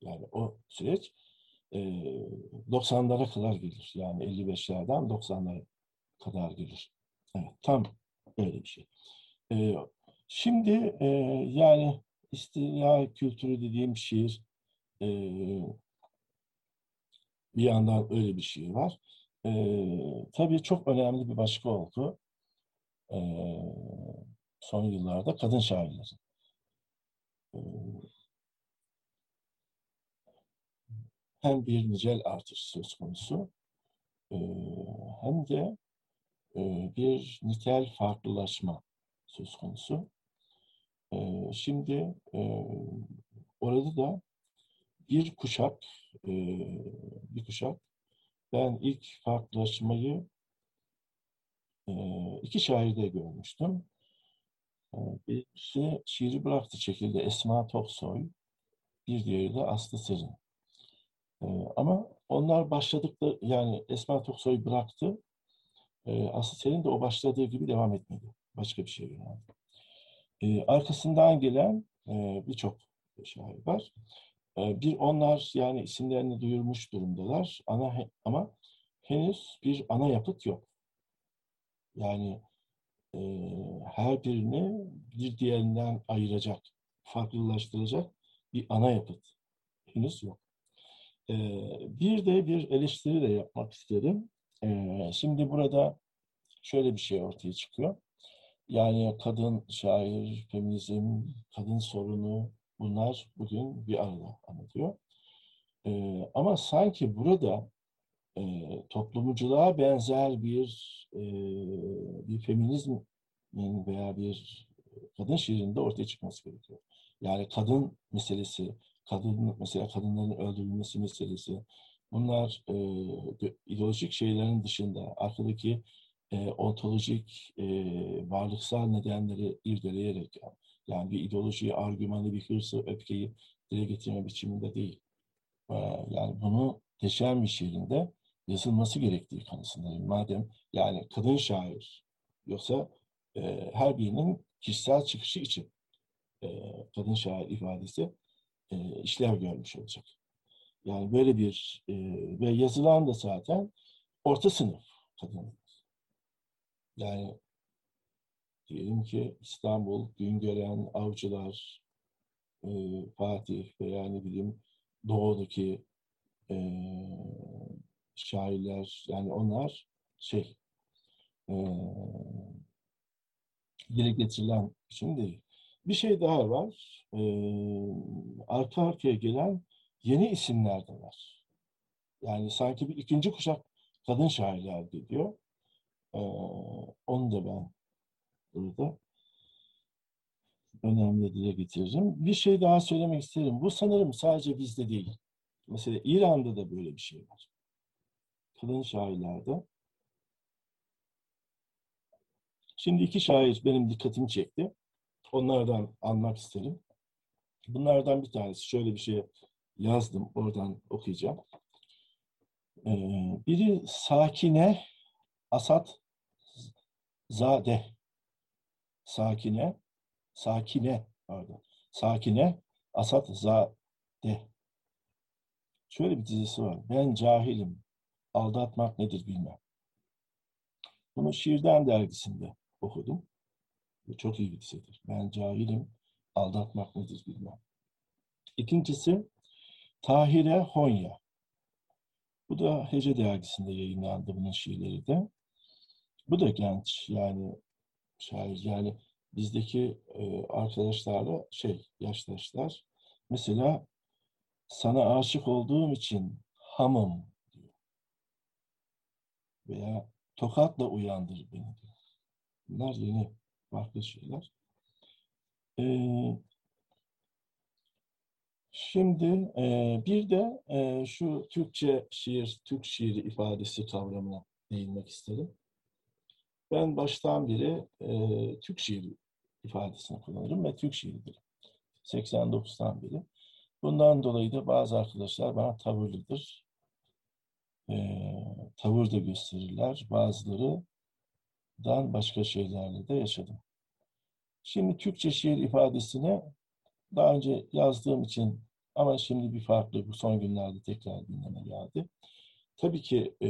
Yani o süreç e, 90'lara kadar gelir. Yani 55'lerden 90'lara kadar gelir. Evet, tam öyle bir şey. E, şimdi e, yani istila kültürü dediğim şiir e, bir yandan öyle bir şiir var. E, tabii çok önemli bir başka oldu. E, son yıllarda kadın şairlerin. E, hem bir nicel artış söz konusu e, hem de bir nitel farklılaşma söz konusu. E, şimdi e, orada da bir kuşak, e, bir kuşak ben ilk farklılaşmayı e, iki şairde görmüştüm. E, birisi şiiri bıraktı çekildi Esma Toksoy, bir diğeri de Aslı Serin. E, ama onlar başladıkları, yani Esma Toksoy bıraktı, e, Aslı Serin de o başladığı gibi devam etmedi. Başka bir şey yöneldi. E, arkasından gelen e, birçok şair var. E, bir onlar yani isimlerini duyurmuş durumdalar ana, ama henüz bir ana yapıt yok. Yani e, her birini bir diğerinden ayıracak, farklılaştıracak bir ana yapıt henüz yok. E, bir de bir eleştiri de yapmak isterim. E, şimdi burada şöyle bir şey ortaya çıkıyor. Yani kadın şair, feminizm, kadın sorunu bunlar bugün bir arada anlatıyor. Ee, ama sanki burada e, toplumculuğa benzer bir e, bir feminizmin veya bir kadın şiirinde ortaya çıkması gerekiyor. Yani kadın meselesi, kadın mesela kadınların öldürülmesi meselesi, bunlar e, ideolojik şeylerin dışında arkadaki e, ontolojik e, varlıksal nedenleri irdeleyerek yani, bir ideolojiyi, argümanı, bir hırsı, öfkeyi dile getirme biçiminde değil. E, yani bunu Teşen bir şiirinde yazılması gerektiği kanısındayım. Madem yani kadın şair yoksa e, her birinin kişisel çıkışı için e, kadın şair ifadesi e, işlev görmüş olacak. Yani böyle bir e, ve yazılan da zaten orta sınıf kadın yani diyelim ki İstanbul, Güngören, Avcılar, e, Fatih veya ne bileyim Doğu'daki e, şairler yani onlar şey e, dile getirilen için değil. Bir şey daha var. E, arka arkaya gelen yeni isimler de var. Yani sanki bir ikinci kuşak kadın şairler geliyor. Ee, onu da ben burada önemli dile getiririm. Bir şey daha söylemek isterim. Bu sanırım sadece bizde değil. Mesela İran'da da böyle bir şey var. Kadın şairlerde. Şimdi iki şair benim dikkatimi çekti. Onlardan almak isterim. Bunlardan bir tanesi şöyle bir şey yazdım. Oradan okuyacağım. Ee, biri Sakine Asat Zade Sakine Sakine pardon. Sakine Asat Zade Şöyle bir dizisi var. Ben cahilim. Aldatmak nedir bilmem. Bunu Şiirden dergisinde okudum. Bu çok iyi bir dizidir. Ben cahilim. Aldatmak nedir bilmem. İkincisi Tahire Honya. Bu da Hece dergisinde yayınlandı bunun şiirleri de. Bu da genç yani şair yani bizdeki e, arkadaşlarla şey yaştaşlar mesela sana aşık olduğum için hamım diyor. Veya tokatla uyandır beni diyor. Bunlar yeni farklı şeyler. Ee, şimdi e, bir de e, şu Türkçe şiir, Türk şiiri ifadesi kavramına değinmek isterim. Ben baştan beri e, Türk şiiri ifadesini kullanırım ve Türk şiiridir. 89'dan beri. Bundan dolayı da bazı arkadaşlar bana tavırlıdır. E, tavır da gösterirler. Bazılarıdan başka şeylerle de yaşadım. Şimdi Türkçe şiir ifadesine daha önce yazdığım için ama şimdi bir farklı bu son günlerde tekrar gündeme geldi. Tabii ki e,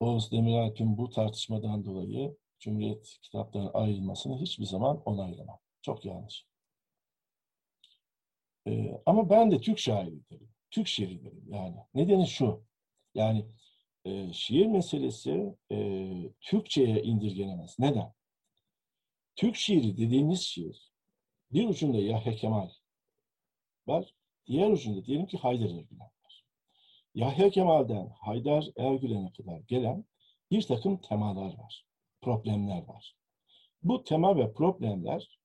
Oğuz Demiralp'in bu tartışmadan dolayı Cumhuriyet kitaplarının ayrılmasını hiçbir zaman onaylamam. Çok yanlış. Ee, ama ben de Türk şairi. Türk şiiri yani. Nedeni şu. Yani e, şiir meselesi e, Türkçe'ye indirgenemez. Neden? Türk şiiri dediğimiz şiir bir ucunda Yahya Kemal var. Diğer ucunda diyelim ki Haydar Ergülen var. Yahya Kemal'den Haydar Ergülen'e kadar gelen bir takım temalar var. Problemler var. Bu tema ve problemler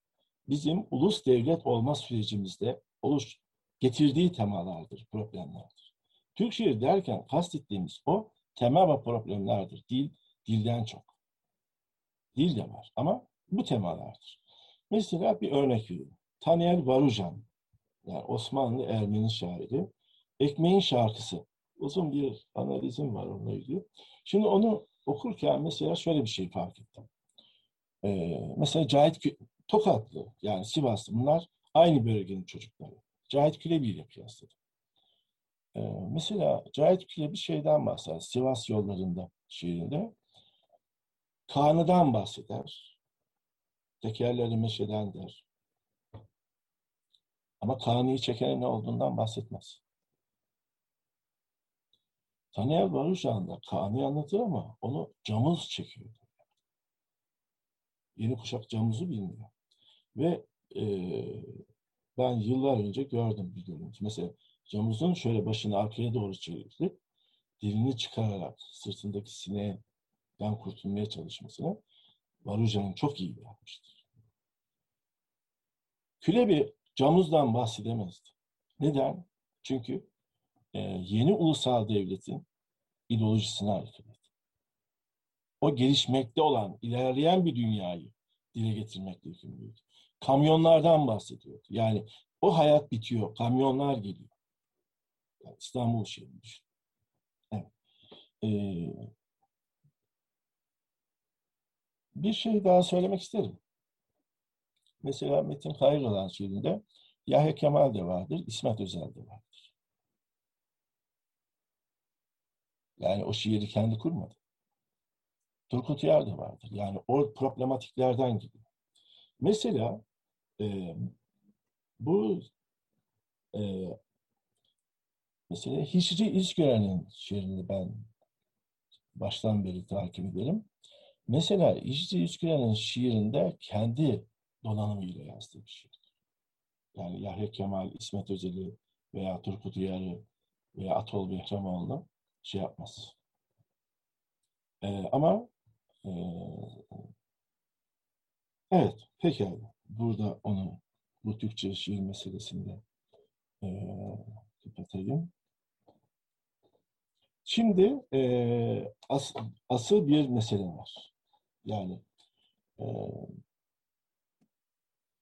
bizim ulus devlet olma sürecimizde oluş getirdiği temalardır, problemlerdir. Türk şiir derken kastettiğimiz o tema ve problemlerdir. Dil, dilden çok. Dil de var ama bu temalardır. Mesela bir örnek vereyim. Taner Varujan, yani Osmanlı Ermeni şairi, Ekmeğin Şarkısı. Uzun bir analizim var onunla ilgili. Şimdi onu okurken mesela şöyle bir şey fark ettim. Ee, mesela Cahit Tokatlı, yani Sivaslı bunlar aynı bölgenin çocukları. Cahit Külebi ile kıyasladım. Ee, mesela Cahit Külebi şeyden bahseder, Sivas yollarında şiirinde. Kanı'dan bahseder. Tekerleri meşeden der. Ama Kanı'yı çekenin ne olduğundan bahsetmez. Taner Baruşan da Kanı'yı anlatır ama onu camuz çekiyor. Yeni kuşak camuzu bilmiyor. Ve e, ben yıllar önce gördüm bir görüntü. Mesela camuzun şöyle başını arkaya doğru çevirip dilini çıkararak sırtındaki sineğden kurtulmaya çalışmasını Barucan'ın çok iyi yapmıştır. Külebi camuzdan bahsedemezdi. Neden? Çünkü e, yeni ulusal devletin ideolojisine aykırıydı. O gelişmekte olan, ilerleyen bir dünyayı dile getirmekle yükümlüydü. Kamyonlardan bahsediyordu. Yani o hayat bitiyor, kamyonlar geliyor. Yani İstanbul şehrini düşün. Evet. Ee, bir şey daha söylemek isterim. Mesela Metin Hayrolan şiirinde Yahya Kemal de vardır, İsmet Özel de vardır. Yani o şiiri kendi kurmadı. Turgut Uyar da vardır. Yani o problematiklerden gidiyor. Mesela e, bu e, mesela Hicri İzgören'in şiirini ben baştan beri takip ederim. Mesela Hicri İzgören'in şiirinde kendi donanımıyla yazdığı bir şiir. Yani Yahya Kemal, İsmet Özel'i veya Turgut Uyar'ı veya Atol Behramoğlu şey yapmaz. Ee, ama e, evet, pekala. Burada onu bu Türkçe şiir meselesinde e, kapatayım. Şimdi e, as, asıl bir mesele var. Yani e,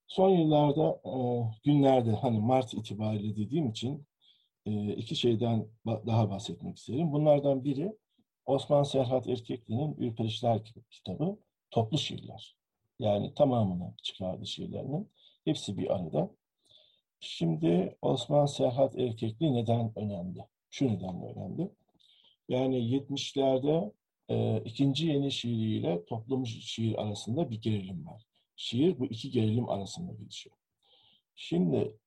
son yıllarda, e, günlerde hani Mart itibariyle dediğim için e, iki şeyden daha bahsetmek isterim. Bunlardan biri Osman Serhat Erkekli'nin Ürperişler kitabı, toplu şiirler. Yani tamamını çıkardı şiirlerinin. Hepsi bir arada. Şimdi Osman Serhat Erkekli neden önemli? Şu nedenle önemli. Yani 70'lerde e, ikinci yeni şiiriyle toplum şiir arasında bir gerilim var. Şiir bu iki gerilim arasında gelişiyor. Şimdi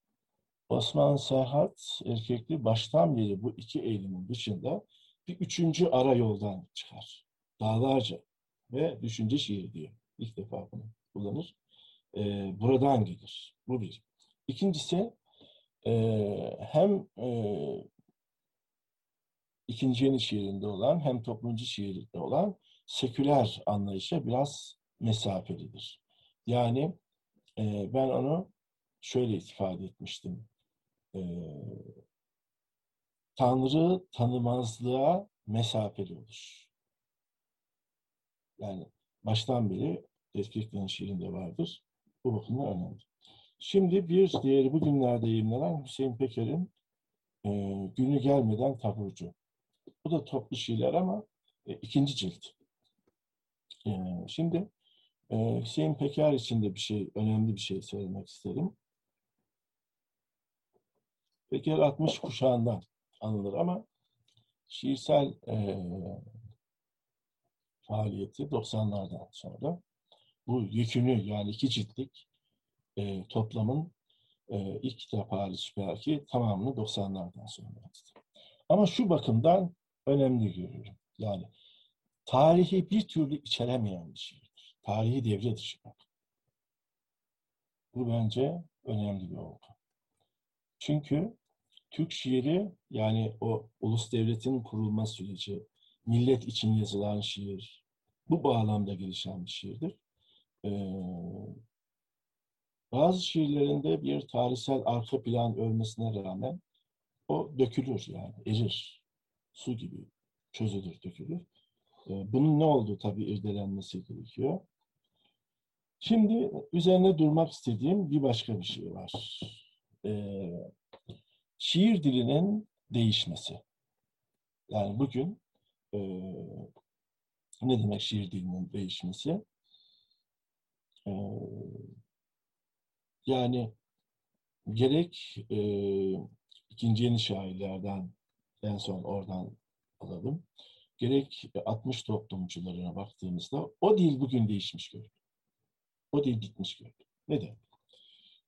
Osman Serhat Erkekli baştan beri bu iki eğilimin dışında bir üçüncü ara yoldan çıkar. Dağlarca ve düşünce şiiri diye ilk defa bunu kullanır. E, buradan gelir. Bu bir. İkincisi e, hem e, ikinci yeni şiirinde olan hem toplumcu şiirinde olan seküler anlayışa biraz mesafelidir. Yani e, ben onu şöyle ifade etmiştim. E, Tanrı tanımazlığa mesafeli olur. Yani baştan beri Tezkirik'ten şiirinde vardır. Bu bakımdan önemli. Şimdi bir diğeri bugünlerde yayınlanan Hüseyin Peker'in e, Günü Gelmeden Taburcu. Bu da toplu şiirler ama e, ikinci cilt. E, şimdi e, Hüseyin Peker için de bir şey, önemli bir şey söylemek isterim. Peker 60 kuşağından anılır ama şiirsel e, faaliyeti 90'lardan sonra bu yükünü yani iki ciltlik e, toplamın e, ilk kitap hariç belki tamamını 90'lardan sonra yazdı. Ama şu bakımdan önemli görüyorum. Yani tarihi bir türlü içeremeyen bir şeydir. Tarihi devre dışı. Bu bence önemli bir olgu. Çünkü Türk şiiri yani o ulus devletin kurulma süreci, millet için yazılan şiir, bu bağlamda gelişen bir şiirdir. Ee, bazı şiirlerinde bir tarihsel arka plan ölmesine rağmen o dökülür yani, erir. Su gibi çözülür, dökülür. Ee, bunun ne olduğu tabii irdelenmesi gerekiyor. Şimdi üzerine durmak istediğim bir başka bir şey var. Ee, şiir dilinin değişmesi. Yani bugün e, ne demek şiir dilinin değişmesi? E, yani gerek e, ikinci yeni şairlerden en son oradan alalım. Gerek 60 toplumcularına baktığımızda o dil bugün değişmiş görünüyor. O dil bitmiş görünüyor. Neden?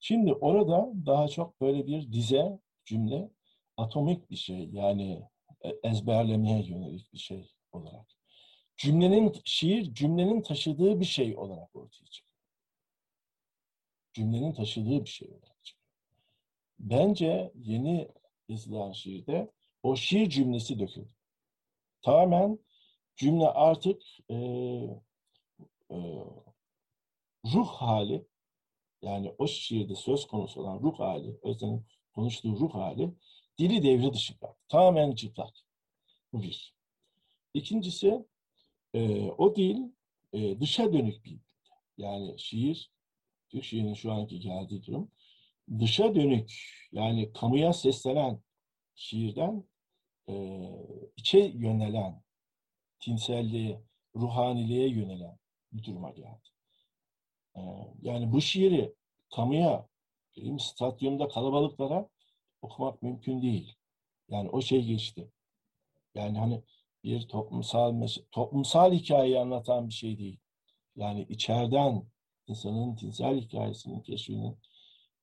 Şimdi orada daha çok böyle bir dize cümle atomik bir şey yani e, ezberlemeye yönelik bir şey olarak. Cümlenin, şiir cümlenin taşıdığı bir şey olarak ortaya çıkıyor. Cümlenin taşıdığı bir şey olarak çıkıyor. Bence yeni yazılan şiirde o şiir cümlesi döküldü. Tamamen cümle artık e, e, ruh hali yani o şiirde söz konusu olan ruh hali, Özlem'in konuştuğu ruh hali dili devre dışı kaldı. Tamamen çıplak. Bu bir. İkincisi e, o dil e, dışa dönük bir. Yani şiir, Türk şiirinin şu anki geldiği durum dışa dönük yani kamuya seslenen şiirden e, içe yönelen, tinselliğe, ruhaniliğe yönelen bir duruma geldi. E, yani bu şiiri kamuya Diyeyim, stadyumda kalabalıklara okumak mümkün değil. Yani o şey geçti. Yani hani bir toplumsal toplumsal hikayeyi anlatan bir şey değil. Yani içeriden insanın tinsel hikayesinin keşfinin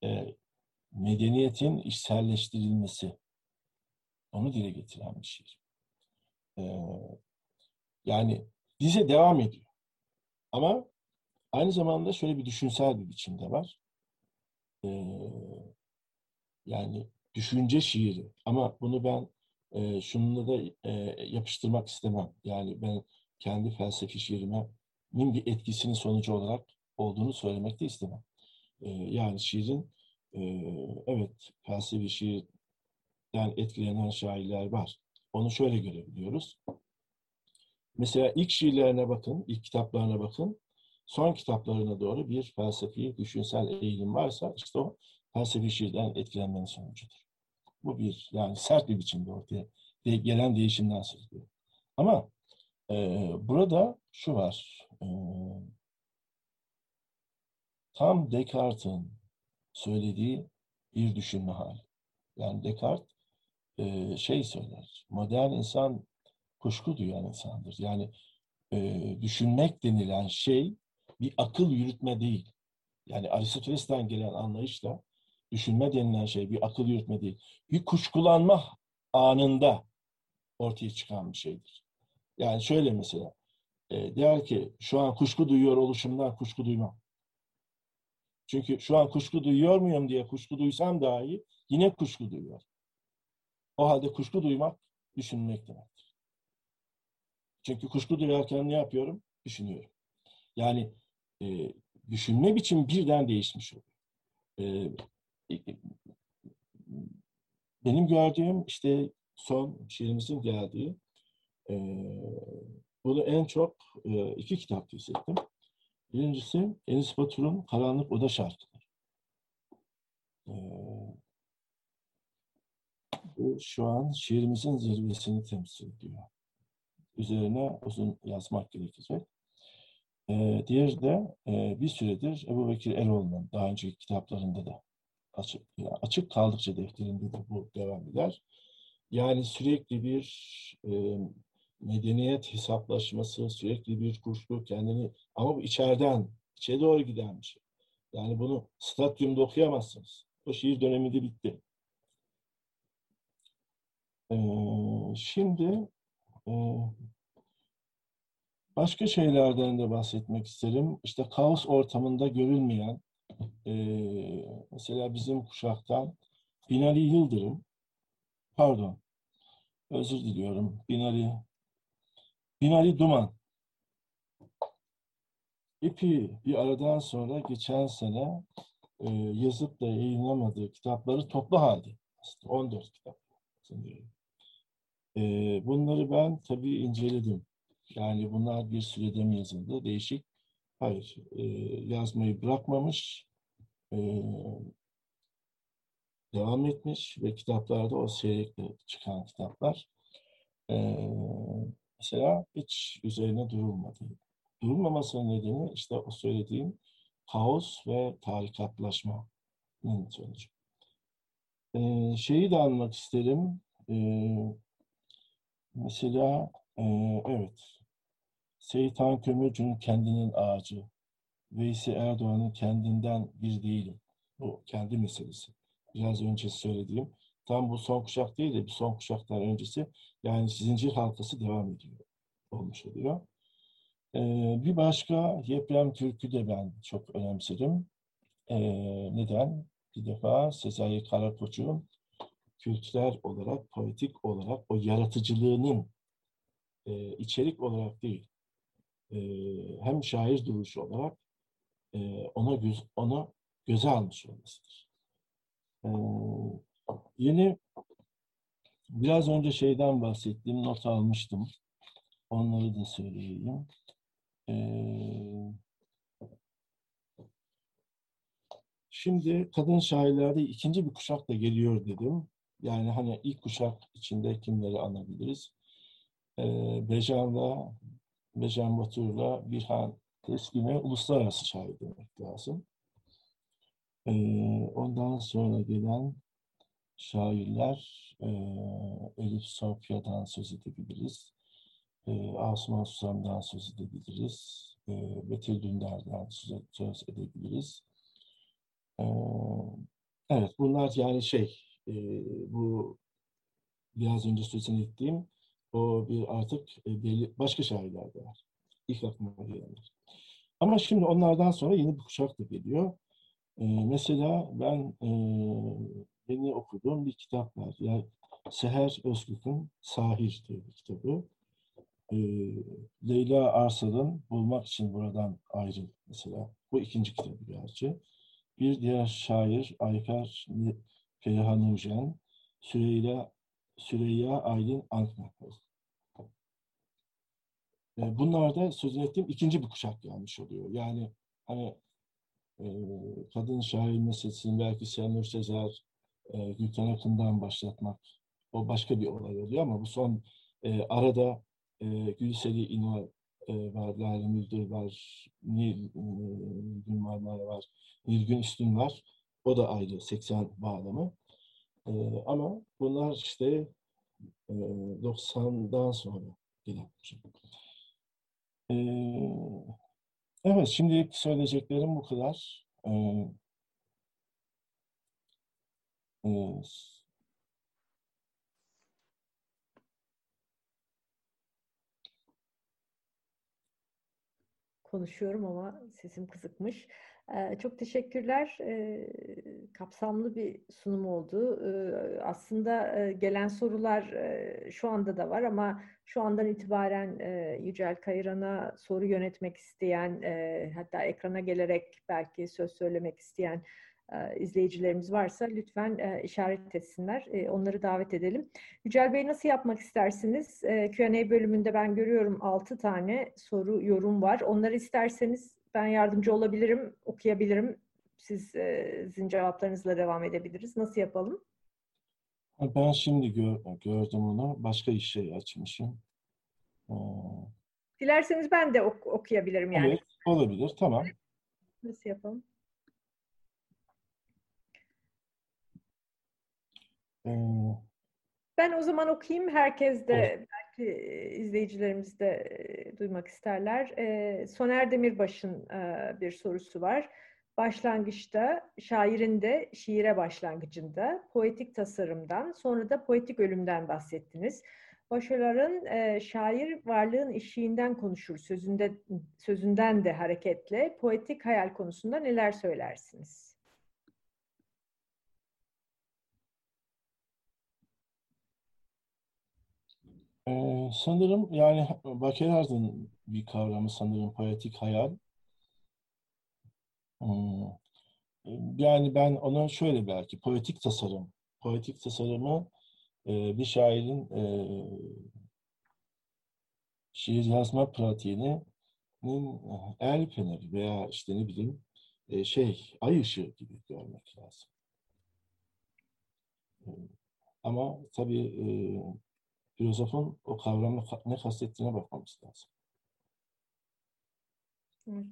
e, medeniyetin içselleştirilmesi onu dile getiren bir şey. E, yani dize devam ediyor. Ama aynı zamanda şöyle bir düşünsel bir biçimde var e, yani düşünce şiiri ama bunu ben e, şununla da e, yapıştırmak istemem. Yani ben kendi felsefi şiirimin bir etkisinin sonucu olarak olduğunu söylemek de istemem. E, yani şiirin e, evet felsefi şiirden etkilenen şairler var. Onu şöyle görebiliyoruz. Mesela ilk şiirlerine bakın, ilk kitaplarına bakın son kitaplarına doğru bir felsefi, düşünsel eğilim varsa işte o felsefi şiirden etkilenmenin sonucudur. Bu bir yani sert bir biçimde ortaya gelen değişimden söz ediyor. Ama e, burada şu var. E, tam Descartes'in söylediği bir düşünme hali. Yani Descartes e, şey söyler. Modern insan kuşku duyan insandır. Yani e, düşünmek denilen şey bir akıl yürütme değil. Yani Aristoteles'ten gelen anlayışla düşünme denilen şey bir akıl yürütme değil. Bir kuşkulanma anında ortaya çıkan bir şeydir. Yani şöyle mesela, e, der ki şu an kuşku duyuyor oluşumdan kuşku duymam. Çünkü şu an kuşku duyuyor muyum diye kuşku duysam dahi Yine kuşku duyuyor. O halde kuşku duymak düşünmek demektir. Çünkü kuşku duyarken ne yapıyorum? Düşünüyorum. Yani e, düşünme biçimi birden değişmiş oluyor. E, e benim gördüğüm işte son şiirimizin geldiği e, bunu en çok e, iki kitap hissettim. Birincisi Enis Batur'un Karanlık Oda şarkıları. E, bu şu an şiirimizin zirvesini temsil ediyor. Üzerine uzun yazmak gerekecek. E, diğeri de e, bir süredir Ebu Bekir Eroğlu'nun daha önceki kitaplarında da açık, yani açık kaldıkça defterinde de bu devam eder. Yani sürekli bir e, medeniyet hesaplaşması, sürekli bir kuşku kendini ama bu içeriden, içe doğru giden bir şey. Yani bunu stadyumda okuyamazsınız. O şiir dönemi de bitti. Ee, şimdi e, başka şeylerden de bahsetmek isterim. İşte kaos ortamında görülmeyen, e, mesela bizim kuşaktan Binali Yıldırım, pardon, özür diliyorum, Binali Binali Duman. Epi bir aradan sonra geçen sene e, yazıp da yayınlamadığı kitapları toplu halde. 14 kitap. E, bunları ben tabii inceledim. Yani bunlar bir sürede mi yazıldı? Değişik. Hayır. E, yazmayı bırakmamış. E, devam etmiş ve kitaplarda o seyrekle çıkan kitaplar. E, mesela hiç üzerine durulmadı. Durulmamasının nedeni işte o söylediğim kaos ve tarikatlaşmanın sonucu. Şeyi de anmak isterim. Ee, mesela e, evet Seyitan Kömürcü'nün kendinin ağacı, Veysi Erdoğan'ın kendinden bir değilim. Bu kendi meselesi. Biraz önce söylediğim tam bu son kuşak değil de bir son kuşaktan öncesi yani zincir halkası devam ediyor olmuş oluyor. Ee, bir başka Yeprem Türk'ü de ben çok önemserim. Ee, neden? Bir defa Sezai Karakoç'un kültürel olarak, politik olarak o yaratıcılığının e, içerik olarak değil, e, hem şair duruşu olarak e, ona göz, onu göze almış olmasıdır. E, yeni biraz önce şeyden bahsettiğim not almıştım. Onları da söyleyeyim. Ee, şimdi kadın şairlerde ikinci bir kuşak da geliyor dedim. Yani hani ilk kuşak içinde kimleri anabiliriz? Ee, Bejan'la, Bejan Batur'la Birhan Teskin'e uluslararası şair demek lazım. Ee, ondan sonra gelen şairler e, Elif Sofya'dan söz edebiliriz e, Asuman Susam'dan söz edebiliriz. E, Betül Dündar'dan söz, söz edebiliriz. E, evet bunlar yani şey e, bu biraz önce sözünü ettiğim o bir artık e, belli, başka şairler de var. İlk aklıma gelenler. Ama şimdi onlardan sonra yeni bir kuşak da geliyor. E, mesela ben e, yeni okuduğum bir kitap var. Yani Seher Özgür'ün Sahir diye bir kitabı e, Leyla Arsal'ın Bulmak için Buradan Ayrıl mesela. Bu ikinci kitabı gerçi. Bir diğer şair Ayfer Perihan Ucan, Süreyya, Süreyya Aylin Ankma. E, bunlar da sözünü ettiğim ikinci bir kuşak gelmiş oluyor. Yani hani e, kadın şair meselesini belki Senur Sezer, e, Gülten Akın'dan başlatmak o başka bir olay oluyor ama bu son e, arada e, Gülseli İnal e, var, Lale Müldür var, Nil, e, Marmara var, Nilgün Üstün var. O da ayrı 80 bağlamı. E, ama bunlar işte e, 90'dan sonra gelen. E, evet, şimdilik söyleyeceklerim bu kadar. E, e, konuşuyorum ama sesim kızıkmış. Çok teşekkürler. Kapsamlı bir sunum oldu. Aslında gelen sorular şu anda da var ama şu andan itibaren Yücel Kayıran'a soru yönetmek isteyen, hatta ekrana gelerek belki söz söylemek isteyen izleyicilerimiz varsa lütfen işaret etsinler. Onları davet edelim. Yücel Bey nasıl yapmak istersiniz? Q&A bölümünde ben görüyorum 6 tane soru, yorum var. Onları isterseniz ben yardımcı olabilirim, okuyabilirim. Siz sizin cevaplarınızla devam edebiliriz. Nasıl yapalım? Ben şimdi gör, gördüm onu. Başka iş şey açmışım. Dilerseniz ben de ok okuyabilirim yani. Evet, olabilir. Tamam. Nasıl yapalım? Ee, ben o zaman okuyayım. Herkes de evet. Belki izleyicilerimiz de duymak isterler. Soner Demirbaş'ın bir sorusu var. Başlangıçta, şairin de şiire başlangıcında poetik tasarımdan, sonra da poetik ölümden bahsettiniz. Başarıların e, şair varlığın eşiğinden konuşur sözünde sözünden de hareketle poetik hayal konusunda neler söylersiniz? Ee, sanırım yani Bakelard'ın bir kavramı sanırım poetik hayal. Hmm. Yani ben onu şöyle belki poetik tasarım, poetik tasarımı e, bir şairin e, şiir yazma pratiğinin el feneri veya işte ne bileyim e, şey ay ışığı gibi görmek lazım. E, ama tabii e, filozofun o kavramı ne kastettiğine bakmamız lazım. Evet.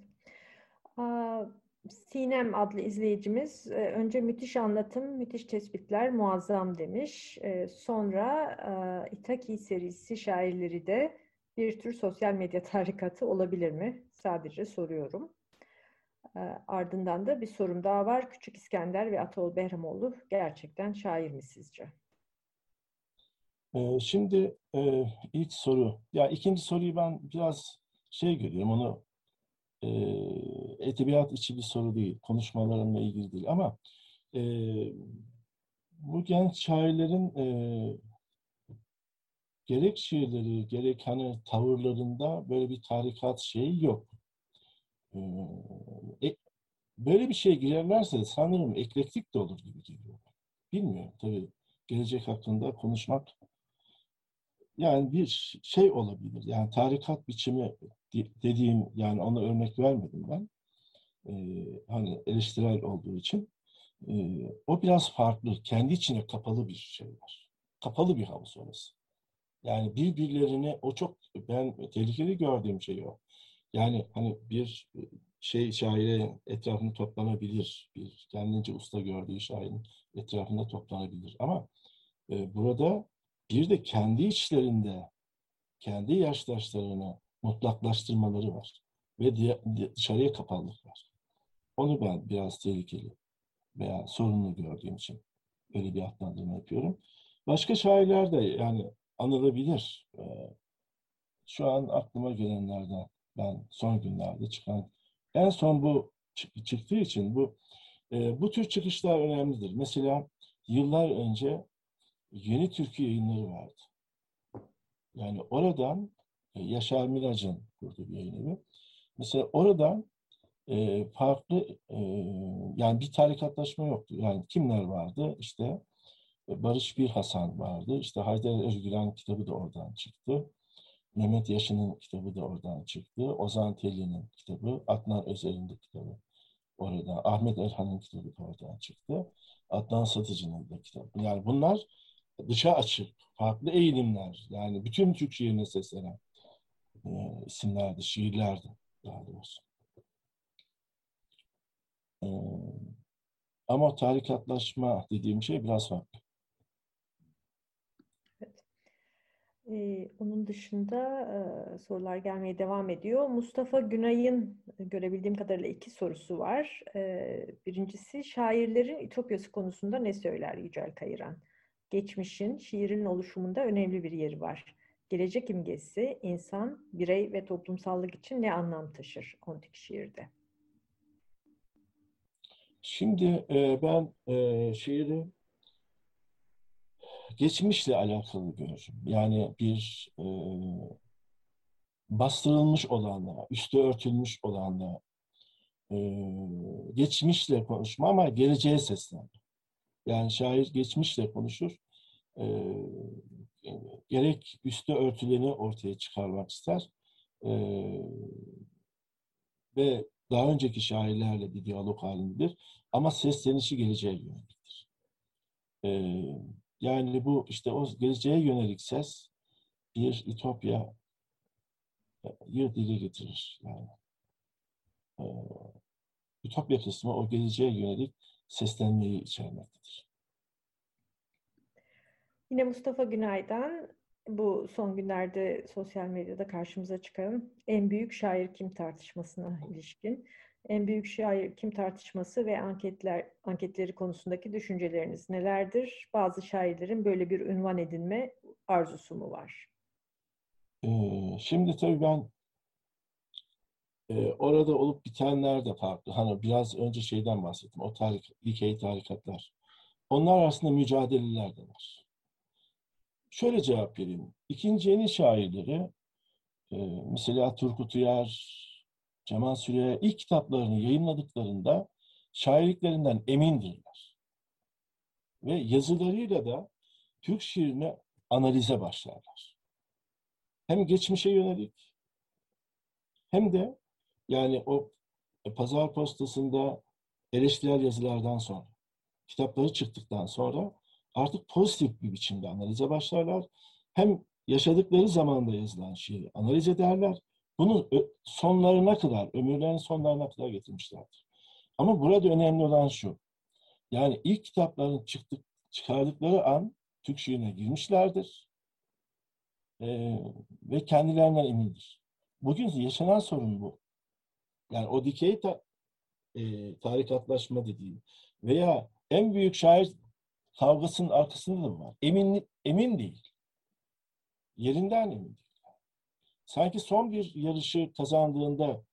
Sinem adlı izleyicimiz e, önce müthiş anlatım, müthiş tespitler muazzam demiş. E, sonra e, Itaki serisi şairleri de bir tür sosyal medya [LAUGHS] tarikatı olabilir mi? Sadece soruyorum. Ardından da bir sorum daha var. Küçük İskender ve Atol Behramoğlu gerçekten şair mi sizce? Şimdi ilk soru. Ya ikinci soruyu ben biraz şey görüyorum. Onu e, edebiyat içi bir soru değil, konuşmalarımla ilgili değil ama e, bu genç şairlerin e, gerek şiirleri, gerek hani tavırlarında böyle bir tarikat şeyi yok. E, e, böyle bir şey girerlerse sanırım eklektik de olur gibi geliyor. Bilmiyorum tabii gelecek hakkında konuşmak yani bir şey olabilir. Yani tarikat biçimi dediğim yani ona örnek vermedim ben. Ee, hani eleştirel olduğu için. Ee, o biraz farklı. Kendi içine kapalı bir şey var. Kapalı bir havuz orası. Yani birbirlerini o çok ben tehlikeli gördüğüm şey o. Yani hani bir şey şaire etrafında toplanabilir. Bir kendince usta gördüğü şairin etrafında toplanabilir. Ama e, burada bir de kendi içlerinde kendi yaştaşlarını mutlaklaştırmaları var. Ve dışarıya kapalılık var. Onu ben biraz tehlikeli veya sorunlu gördüğüm için öyle bir adlandırma yapıyorum. Başka şairler de yani anılabilir. Ee, şu an aklıma gelenlerden ben son günlerde çıkan en son bu çıktığı için bu e, bu tür çıkışlar önemlidir. Mesela yıllar önce Yeni Türkü yayınları vardı. Yani oradan e, Yaşar Mirac'ın kurduğu bir yayın evi. Mesela oradan e, farklı e, yani bir tarikatlaşma yoktu. Yani kimler vardı? İşte e, Barış Bir Hasan vardı. İşte Haydar Özgülen kitabı da oradan çıktı. Mehmet Yaşın'ın kitabı da oradan çıktı. Ozan Teli'nin kitabı, Adnan Özer'in de kitabı oradan. Ahmet Erhan'ın kitabı da oradan çıktı. Adnan Satıcı'nın da kitabı. Yani bunlar dışa açık, farklı eğilimler. Yani bütün Türk şiirine seslenen e, isimlerdi, şiirlerdi daha doğrusu. E, ama tarikatlaşma dediğim şey biraz farklı. Ee, onun dışında e, sorular gelmeye devam ediyor. Mustafa Günay'ın görebildiğim kadarıyla iki sorusu var. E, birincisi şairlerin ütopyası konusunda ne söyler Yücel Kayıran? Geçmişin, şiirin oluşumunda önemli bir yeri var gelecek imgesi insan, birey ve toplumsallık için ne anlam taşır ontik şiirde? Şimdi e, ben e, şiiri geçmişle alakalı görürüm. Yani bir e, bastırılmış olanla, üstü örtülmüş olanla, e, geçmişle konuşma ama geleceğe seslenme. Yani şair geçmişle konuşur, e, gerek üstü örtüleni ortaya çıkarmak ister e, ve daha önceki şairlerle bir diyalog halindedir ama seslenişi geleceğe yöneliktir. E, yani bu işte o geleceğe yönelik ses bir ütopya yıl dile getirir. Yani e, ütopya kısmı o geleceğe yönelik seslenmeyi içermektedir. Yine Mustafa Günay'dan bu son günlerde sosyal medyada karşımıza çıkan en büyük şair kim tartışmasına ilişkin en büyük şair kim tartışması ve anketler anketleri konusundaki düşünceleriniz nelerdir? Bazı şairlerin böyle bir ünvan edinme arzusu mu var? Ee, şimdi tabii ben e, orada olup bitenler de farklı. Hani biraz önce şeyden bahsettim. O tarik, dikey tarikatlar. Onlar arasında mücadeleler de. Şöyle cevap vereyim. İkinci yeni şairleri e, mesela Turgut Uyar, Cemal Süreya ilk kitaplarını yayınladıklarında şairliklerinden emindirler. Ve yazılarıyla da Türk şiirini analize başlarlar. Hem geçmişe yönelik hem de yani o pazar postasında eleştirel yazılardan sonra, kitapları çıktıktan sonra artık pozitif bir biçimde analize başlarlar. Hem yaşadıkları zamanda yazılan şiiri analiz ederler bunu sonlarına kadar, ömürlerinin sonlarına kadar getirmişlerdir. Ama burada önemli olan şu. Yani ilk kitapların çıktık, çıkardıkları an Türk şiirine girmişlerdir. Ee, ve kendilerinden emindir. Bugün yaşanan sorun bu. Yani o dikey ta, e, tarikatlaşma dediğim veya en büyük şair kavgasının arkasında da var. Emin, emin değil. Yerinden emin değil sanki son bir yarışı kazandığında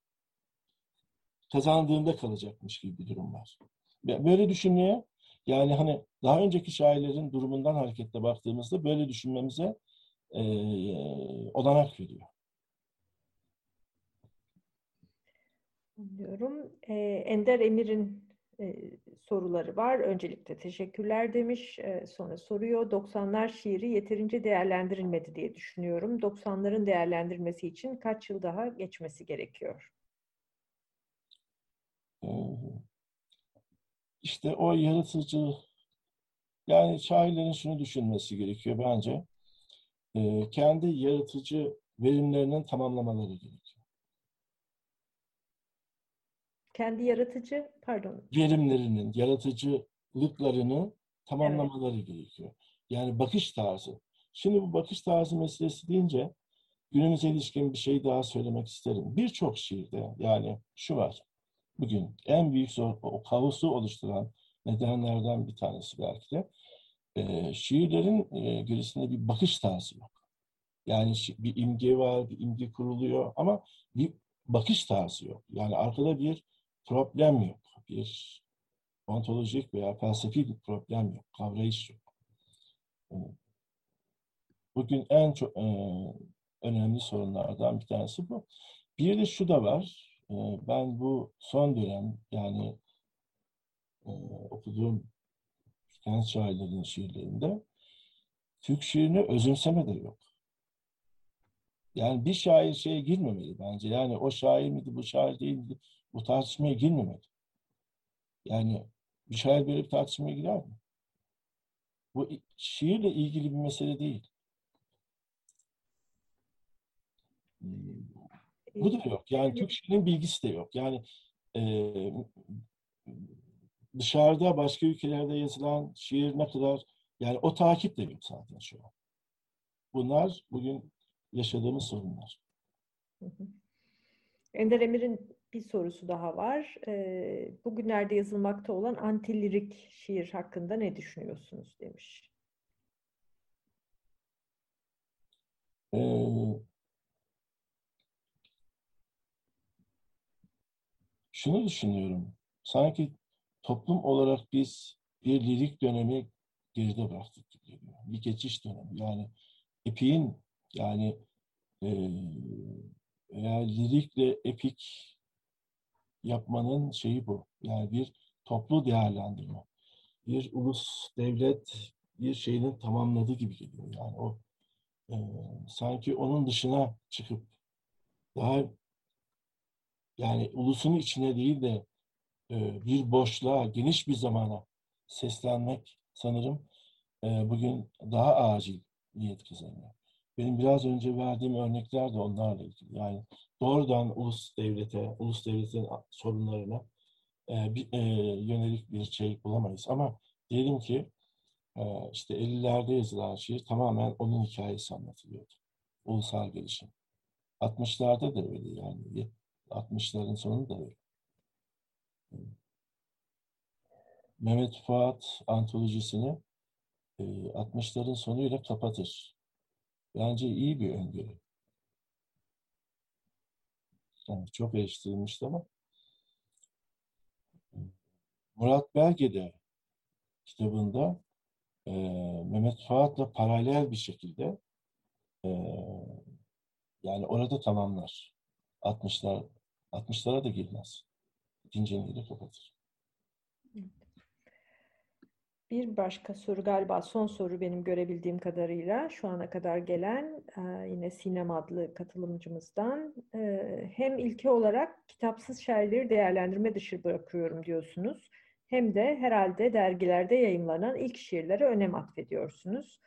kazandığında kalacakmış gibi bir durum var. Böyle düşünmeye yani hani daha önceki şairlerin durumundan hareketle baktığımızda böyle düşünmemize e, olanak veriyor. Diyorum. E, Ender Emir'in e, soruları var. Öncelikle teşekkürler demiş. E, sonra soruyor. 90'lar şiiri yeterince değerlendirilmedi diye düşünüyorum. 90'ların değerlendirmesi için kaç yıl daha geçmesi gerekiyor? Ee, işte o yaratıcı yani şairlerin şunu düşünmesi gerekiyor bence. Ee, kendi yaratıcı verimlerinin tamamlamaları gerekiyor. Kendi yaratıcı, pardon. Verimlerinin, yaratıcılıklarını tamamlamaları evet. gerekiyor. Yani bakış tarzı. Şimdi bu bakış tarzı meselesi deyince günümüze ilişkin bir şey daha söylemek isterim. Birçok şiirde yani şu var. Bugün en büyük zor, o kaosu oluşturan nedenlerden bir tanesi belki de e, şiirlerin e, gerisinde bir bakış tarzı yok. Yani bir imge var, bir imge kuruluyor ama bir bakış tarzı yok. Yani arkada bir problem yok. Bir ontolojik veya felsefi bir problem yok. Kavrayış yok. Bugün en çok e, önemli sorunlardan bir tanesi bu. Bir de şu da var. E, ben bu son dönem yani e, okuduğum genç şairlerin şiirlerinde Türk şiirini özümseme de yok. Yani bir şair şeye girmemeli bence. Yani o şair miydi, bu şair değil miydi? Bu tartışmaya girmemeli. Yani bir şair böyle bir tartışmaya girer mi? Bu şiirle ilgili bir mesele değil. Bu da yok. Yani Türk şiirinin bilgisi de yok. Yani e, dışarıda başka ülkelerde yazılan şiir ne kadar yani o takip de yok zaten şu an. Bunlar bugün yaşadığımız sorunlar. Ender Emir'in bir sorusu daha var. E, bugünlerde yazılmakta olan antilirik şiir hakkında ne düşünüyorsunuz demiş. Ee, şunu düşünüyorum. Sanki toplum olarak biz bir lirik dönemi geride bıraktık gibi geliyor. Bir geçiş dönemi. Yani epiğin yani e, eğer lirikle epik yapmanın şeyi bu. Yani bir toplu değerlendirme. Bir ulus, devlet bir şeyini tamamladığı gibi geliyor. Yani o e, sanki onun dışına çıkıp daha yani ulusun içine değil de e, bir boşluğa, geniş bir zamana seslenmek sanırım e, bugün daha acil niyet kazanıyor. Benim biraz önce verdiğim örnekler de onlarla ilgili. Yani doğrudan ulus devlete, ulus devletin sorunlarına e, bir, e, yönelik bir şey bulamayız. Ama diyelim ki e, işte 50'lerde yazılan şiir tamamen onun hikayesi anlatılıyordu. Ulusal gelişim. 60'larda da öyle yani. 60'ların sonu da öyle. Mehmet Fuat antolojisini 60'ların sonuyla kapatır. Bence iyi bir öngörü. Yani çok eleştirilmişti ama Murat Belge de kitabında e, Mehmet Fuat'la paralel bir şekilde e, yani orada tamamlar. 60'lar 60'lara da girmez. İkinci yeniyle kapatır. Bir başka soru galiba son soru benim görebildiğim kadarıyla şu ana kadar gelen e, yine Sinem adlı katılımcımızdan e, hem ilke olarak kitapsız şairleri değerlendirme dışı bırakıyorum diyorsunuz hem de herhalde dergilerde yayımlanan ilk şiirlere önem atfediyorsunuz.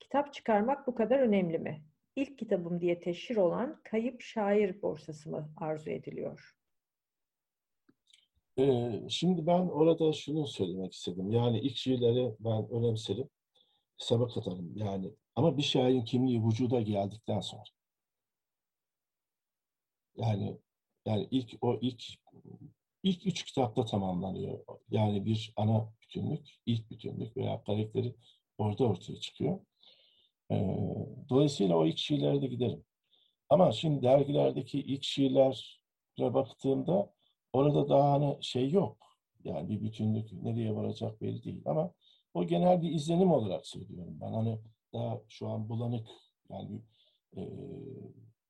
Kitap çıkarmak bu kadar önemli mi? İlk kitabım diye teşhir olan Kayıp Şair Borsası mı arzu ediliyor? Ee, şimdi ben orada şunu söylemek istedim. Yani ilk şiirleri ben önemserim, hesaba katarım. Yani ama bir şairin kimliği vücuda geldikten sonra. Yani yani ilk o ilk ilk üç kitapta tamamlanıyor. Yani bir ana bütünlük, ilk bütünlük veya karakteri orada ortaya çıkıyor. Ee, dolayısıyla o ilk şiirlere de giderim. Ama şimdi dergilerdeki ilk şiirlere baktığımda orada daha hani şey yok. Yani bir bütünlük nereye varacak belli değil. Ama o genel bir izlenim olarak söylüyorum ben. Hani daha şu an bulanık yani e,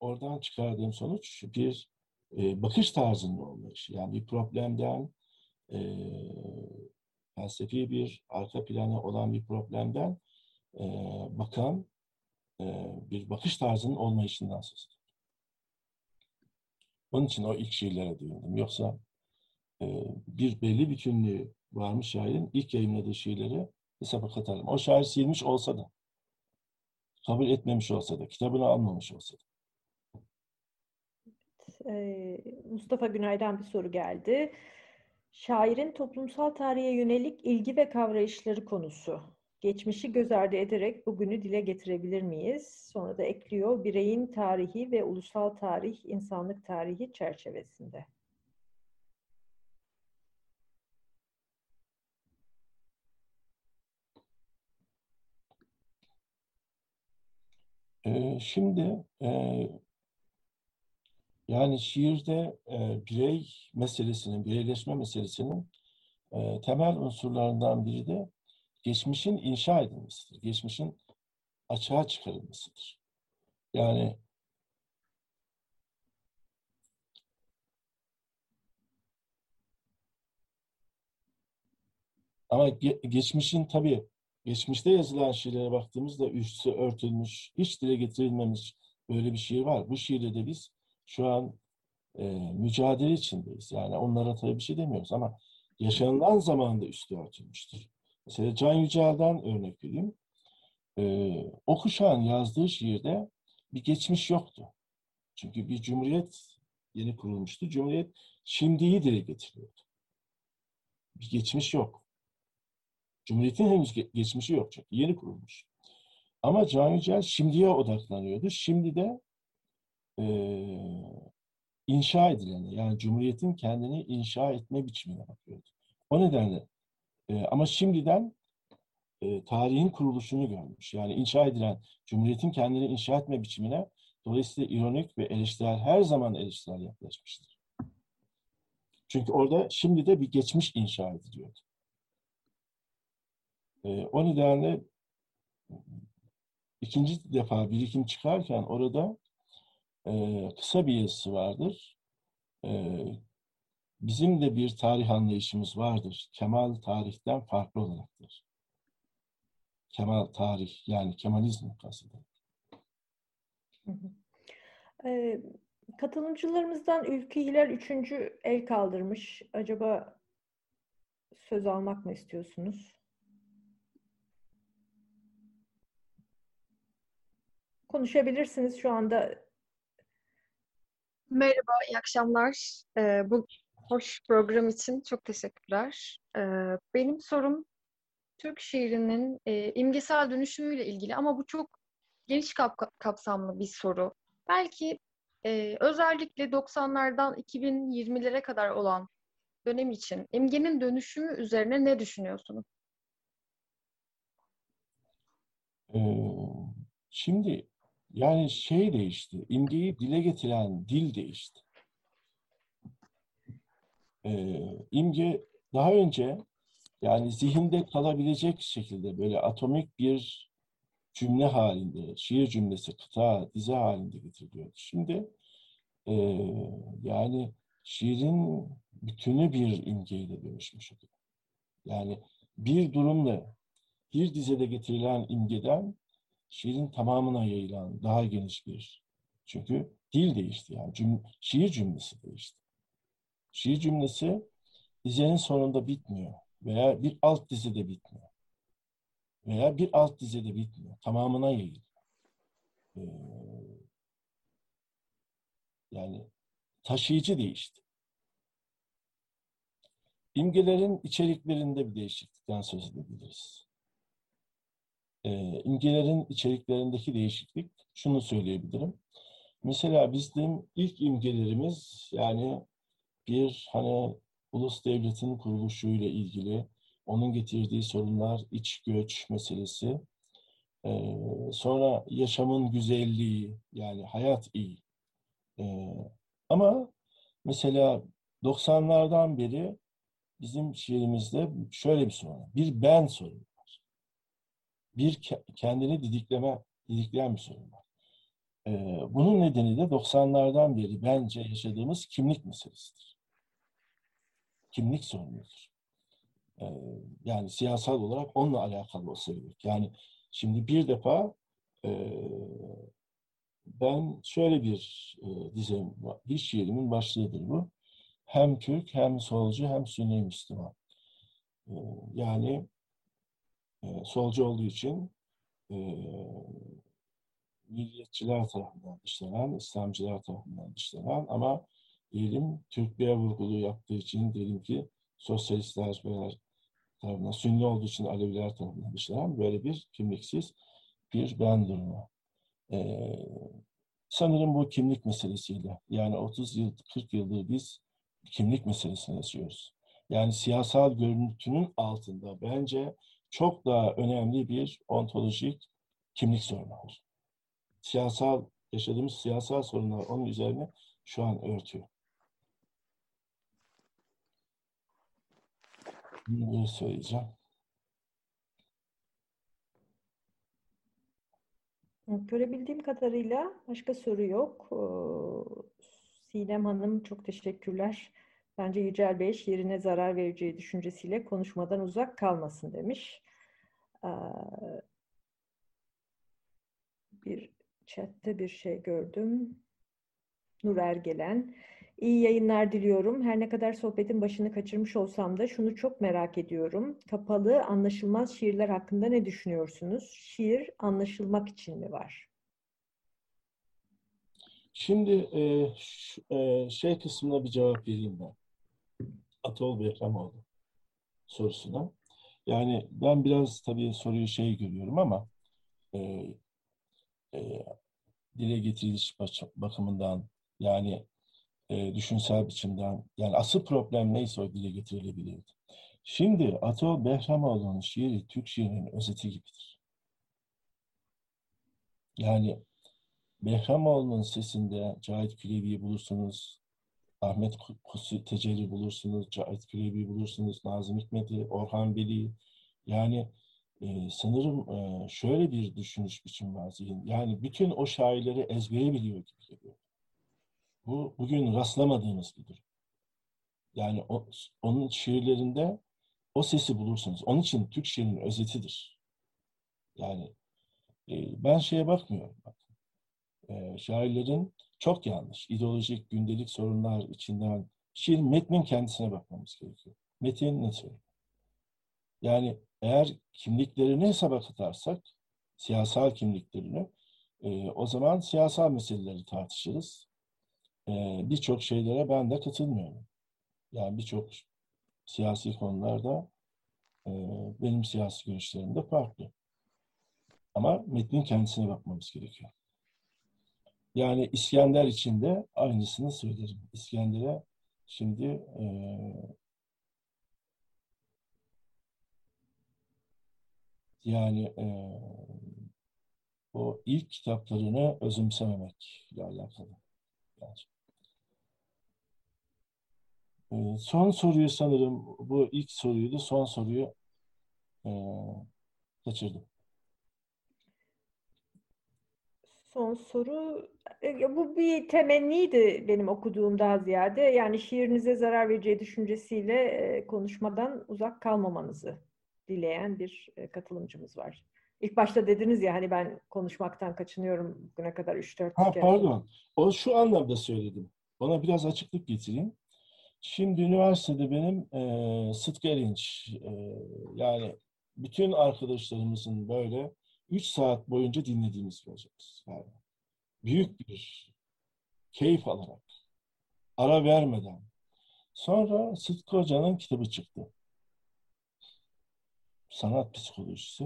oradan çıkardığım sonuç bir e, bakış tarzının olmuş. Yani bir problemden e, felsefi bir arka planı olan bir problemden e, bakan e, bir bakış tarzının olmayışından söz. Onun için o ilk şiirlere değindim. Yoksa e, bir belli bütünlüğü varmış şairin ilk yayınladığı şiirleri hesaba katarım. O şair silmiş olsa da, kabul etmemiş olsa da, kitabını almamış olsa da. Mustafa Günay'dan bir soru geldi. Şairin toplumsal tarihe yönelik ilgi ve kavrayışları konusu. Geçmişi göz ardı ederek bugünü dile getirebilir miyiz? Sonra da ekliyor bireyin tarihi ve ulusal tarih, insanlık tarihi çerçevesinde. Ee, şimdi e, yani şiirde e, birey meselesinin, bireyleşme meselesinin e, temel unsurlarından biri de geçmişin inşa edilmesidir. Geçmişin açığa çıkarılmasıdır. Yani ama ge geçmişin tabii geçmişte yazılan şiirlere baktığımızda üstü örtülmüş, hiç dile getirilmemiş böyle bir şiir var. Bu şiirde de biz şu an e, mücadele içindeyiz. Yani onlara tabii bir şey demiyoruz ama yaşanılan zamanda üstü örtülmüştür. Mesela Can Yücel'den örnek vereyim. Ee, o kuşağın yazdığı şiirde bir geçmiş yoktu. Çünkü bir cumhuriyet yeni kurulmuştu. Cumhuriyet şimdiyi dile getiriyordu. Bir geçmiş yok. Cumhuriyetin henüz geçmişi yok çünkü yeni kurulmuş. Ama Can Yücel şimdiye odaklanıyordu. Şimdi de e, inşa edilene yani Cumhuriyet'in kendini inşa etme biçimine bakıyordu. O nedenle e, ama şimdiden e, tarihin kuruluşunu görmüş. Yani inşa edilen, Cumhuriyet'in kendini inşa etme biçimine dolayısıyla ironik ve eleştirel her zaman eleştirel yaklaşmıştır. Çünkü orada şimdi de bir geçmiş inşa ediliyordu. E, o nedenle ikinci defa birikim çıkarken orada e, kısa bir yazısı vardır. E, bizim de bir tarih anlayışımız vardır. Kemal tarihten farklı olaraktır. Kemal tarih yani Kemalizm kastedilir. Ee, katılımcılarımızdan Ülkü Hilal üçüncü el kaldırmış. Acaba söz almak mı istiyorsunuz? Konuşabilirsiniz şu anda. Merhaba, iyi akşamlar. Ee, bu hoş program için çok teşekkürler. Ee, benim sorum Türk şiirinin e, imgesel dönüşümüyle ilgili ama bu çok geniş kap kapsamlı bir soru. Belki e, özellikle 90'lardan 2020'lere kadar olan dönem için imgenin dönüşümü üzerine ne düşünüyorsunuz? Ee, şimdi yani şey değişti, imgeyi dile getiren dil değişti. Ee, imge daha önce yani zihinde kalabilecek şekilde böyle atomik bir cümle halinde, şiir cümlesi, kıta, dize halinde getiriliyordu. Şimdi e, yani şiirin bütünü bir imgeyle dönüşmüş oluyor. Yani bir durumla bir dizede getirilen imgeden şiirin tamamına yayılan daha geniş bir çünkü dil değişti yani cüm şiir cümlesi değişti. Şiir cümlesi dizenin sonunda bitmiyor veya bir alt dizede bitmiyor. Veya bir alt dizede bitmiyor. Tamamına yayılıyor. Ee, yani taşıyıcı değişti. İmgelerin içeriklerinde bir değişiklikten söz edebiliriz. Ee, imgelerin içeriklerindeki değişiklik şunu söyleyebilirim. Mesela bizim ilk imgelerimiz yani bir hani ulus devletin kuruluşuyla ilgili onun getirdiği sorunlar, iç göç meselesi, ee, sonra yaşamın güzelliği, yani hayat iyi. Ee, ama mesela 90'lardan beri bizim şiirimizde şöyle bir sorun var. Bir ben sorunu var. Bir kendini didikleme, didikleyen bir sorun var. Ee, bunun nedeni de 90'lardan beri bence yaşadığımız kimlik meselesidir kimlik sorunudur. Ee, yani siyasal olarak onunla alakalı olsa gerek. Yani şimdi bir defa e, ben şöyle bir e, dizem, bir şiirimin başlığıdır bu. Hem Türk, hem solcu, hem Sünni Müslüman. E, yani e, solcu olduğu için e, milliyetçiler tarafından dışlanan, İslamcılar tarafından dışlanan ama diyelim Türklüğe vurgulu yaptığı için diyelim ki sosyalistler veya tarafından Sünni olduğu için Aleviler tarafından dışlanan böyle bir kimliksiz bir ben durumu. Ee, sanırım bu kimlik meselesiyle yani 30 yıl 40 yıldır biz kimlik meselesini yaşıyoruz. Yani siyasal görüntünün altında bence çok daha önemli bir ontolojik kimlik sorunu var. Siyasal, yaşadığımız siyasal sorunlar onun üzerine şu an örtüyor. Bunu söyleyeceğim. Görebildiğim kadarıyla başka soru yok. Sinem Hanım çok teşekkürler. Bence Yücel Bey şiirine zarar vereceği düşüncesiyle konuşmadan uzak kalmasın demiş. Bir chatte bir şey gördüm. Nur Ergelen. İyi yayınlar diliyorum. Her ne kadar sohbetin başını kaçırmış olsam da şunu çok merak ediyorum. Kapalı, anlaşılmaz şiirler hakkında ne düşünüyorsunuz? Şiir anlaşılmak için mi var? Şimdi e, şu, e, şey kısmına bir cevap vereyim ben. Atol Behramoğlu sorusuna. Yani ben biraz tabii soruyu şey görüyorum ama e, e, dile getiriliş bakımından yani e, düşünsel biçimden yani asıl problem neyse o dile getirilebilirdi. Şimdi Atol Behramoğlu'nun şiiri Türk şiirinin özeti gibidir. Yani Behramoğlu'nun sesinde Cahit Külevi'yi bulursunuz, Ahmet Kusi Tecelli bulursunuz, Cahit Külevi bulursunuz, Nazım Hikmet'i, Orhan Veli. Yani e, sanırım e, şöyle bir düşünüş biçim var zihin. Yani bütün o şairleri ezbere biliyor gibi geliyor. Bu bugün rastlamadığımız bir durum. Yani o, onun şiirlerinde o sesi bulursunuz. Onun için Türk şiirinin özetidir. Yani e, ben şeye bakmıyorum. Bak. E, şairlerin çok yanlış, ideolojik, gündelik sorunlar içinden şiir metnin kendisine bakmamız gerekiyor. Metin ne söylüyor? Yani eğer kimliklerini hesaba katarsak, siyasal kimliklerini, e, o zaman siyasal meseleleri tartışırız. E, birçok şeylere ben de katılmıyorum. Yani birçok siyasi konularda e, benim siyasi görüşlerim de farklı. Ama metnin kendisine bakmamız gerekiyor. Yani İskender için de aynısını söylerim. İskender'e şimdi e, yani e, o ilk kitaplarını özümsememekle alakalı. Yani. E, son soruyu sanırım bu ilk soruydu. Son soruyu e, kaçırdım. Son soru e, bu bir temenniydi benim okuduğum daha ziyade. Yani şiirinize zarar vereceği düşüncesiyle e, konuşmadan uzak kalmamanızı dileyen bir e, katılımcımız var. İlk başta dediniz ya hani ben konuşmaktan kaçınıyorum bugüne kadar 3-4 ha, kere. Pardon. O şu anlamda söyledim. Ona biraz açıklık getireyim. Şimdi üniversitede benim e, Sıtkı e, yani bütün arkadaşlarımızın böyle 3 saat boyunca dinlediğimiz bir hocamız. Yani büyük bir keyif alarak, ara vermeden. Sonra Sıtkı Hoca'nın kitabı çıktı. Sanat psikolojisi.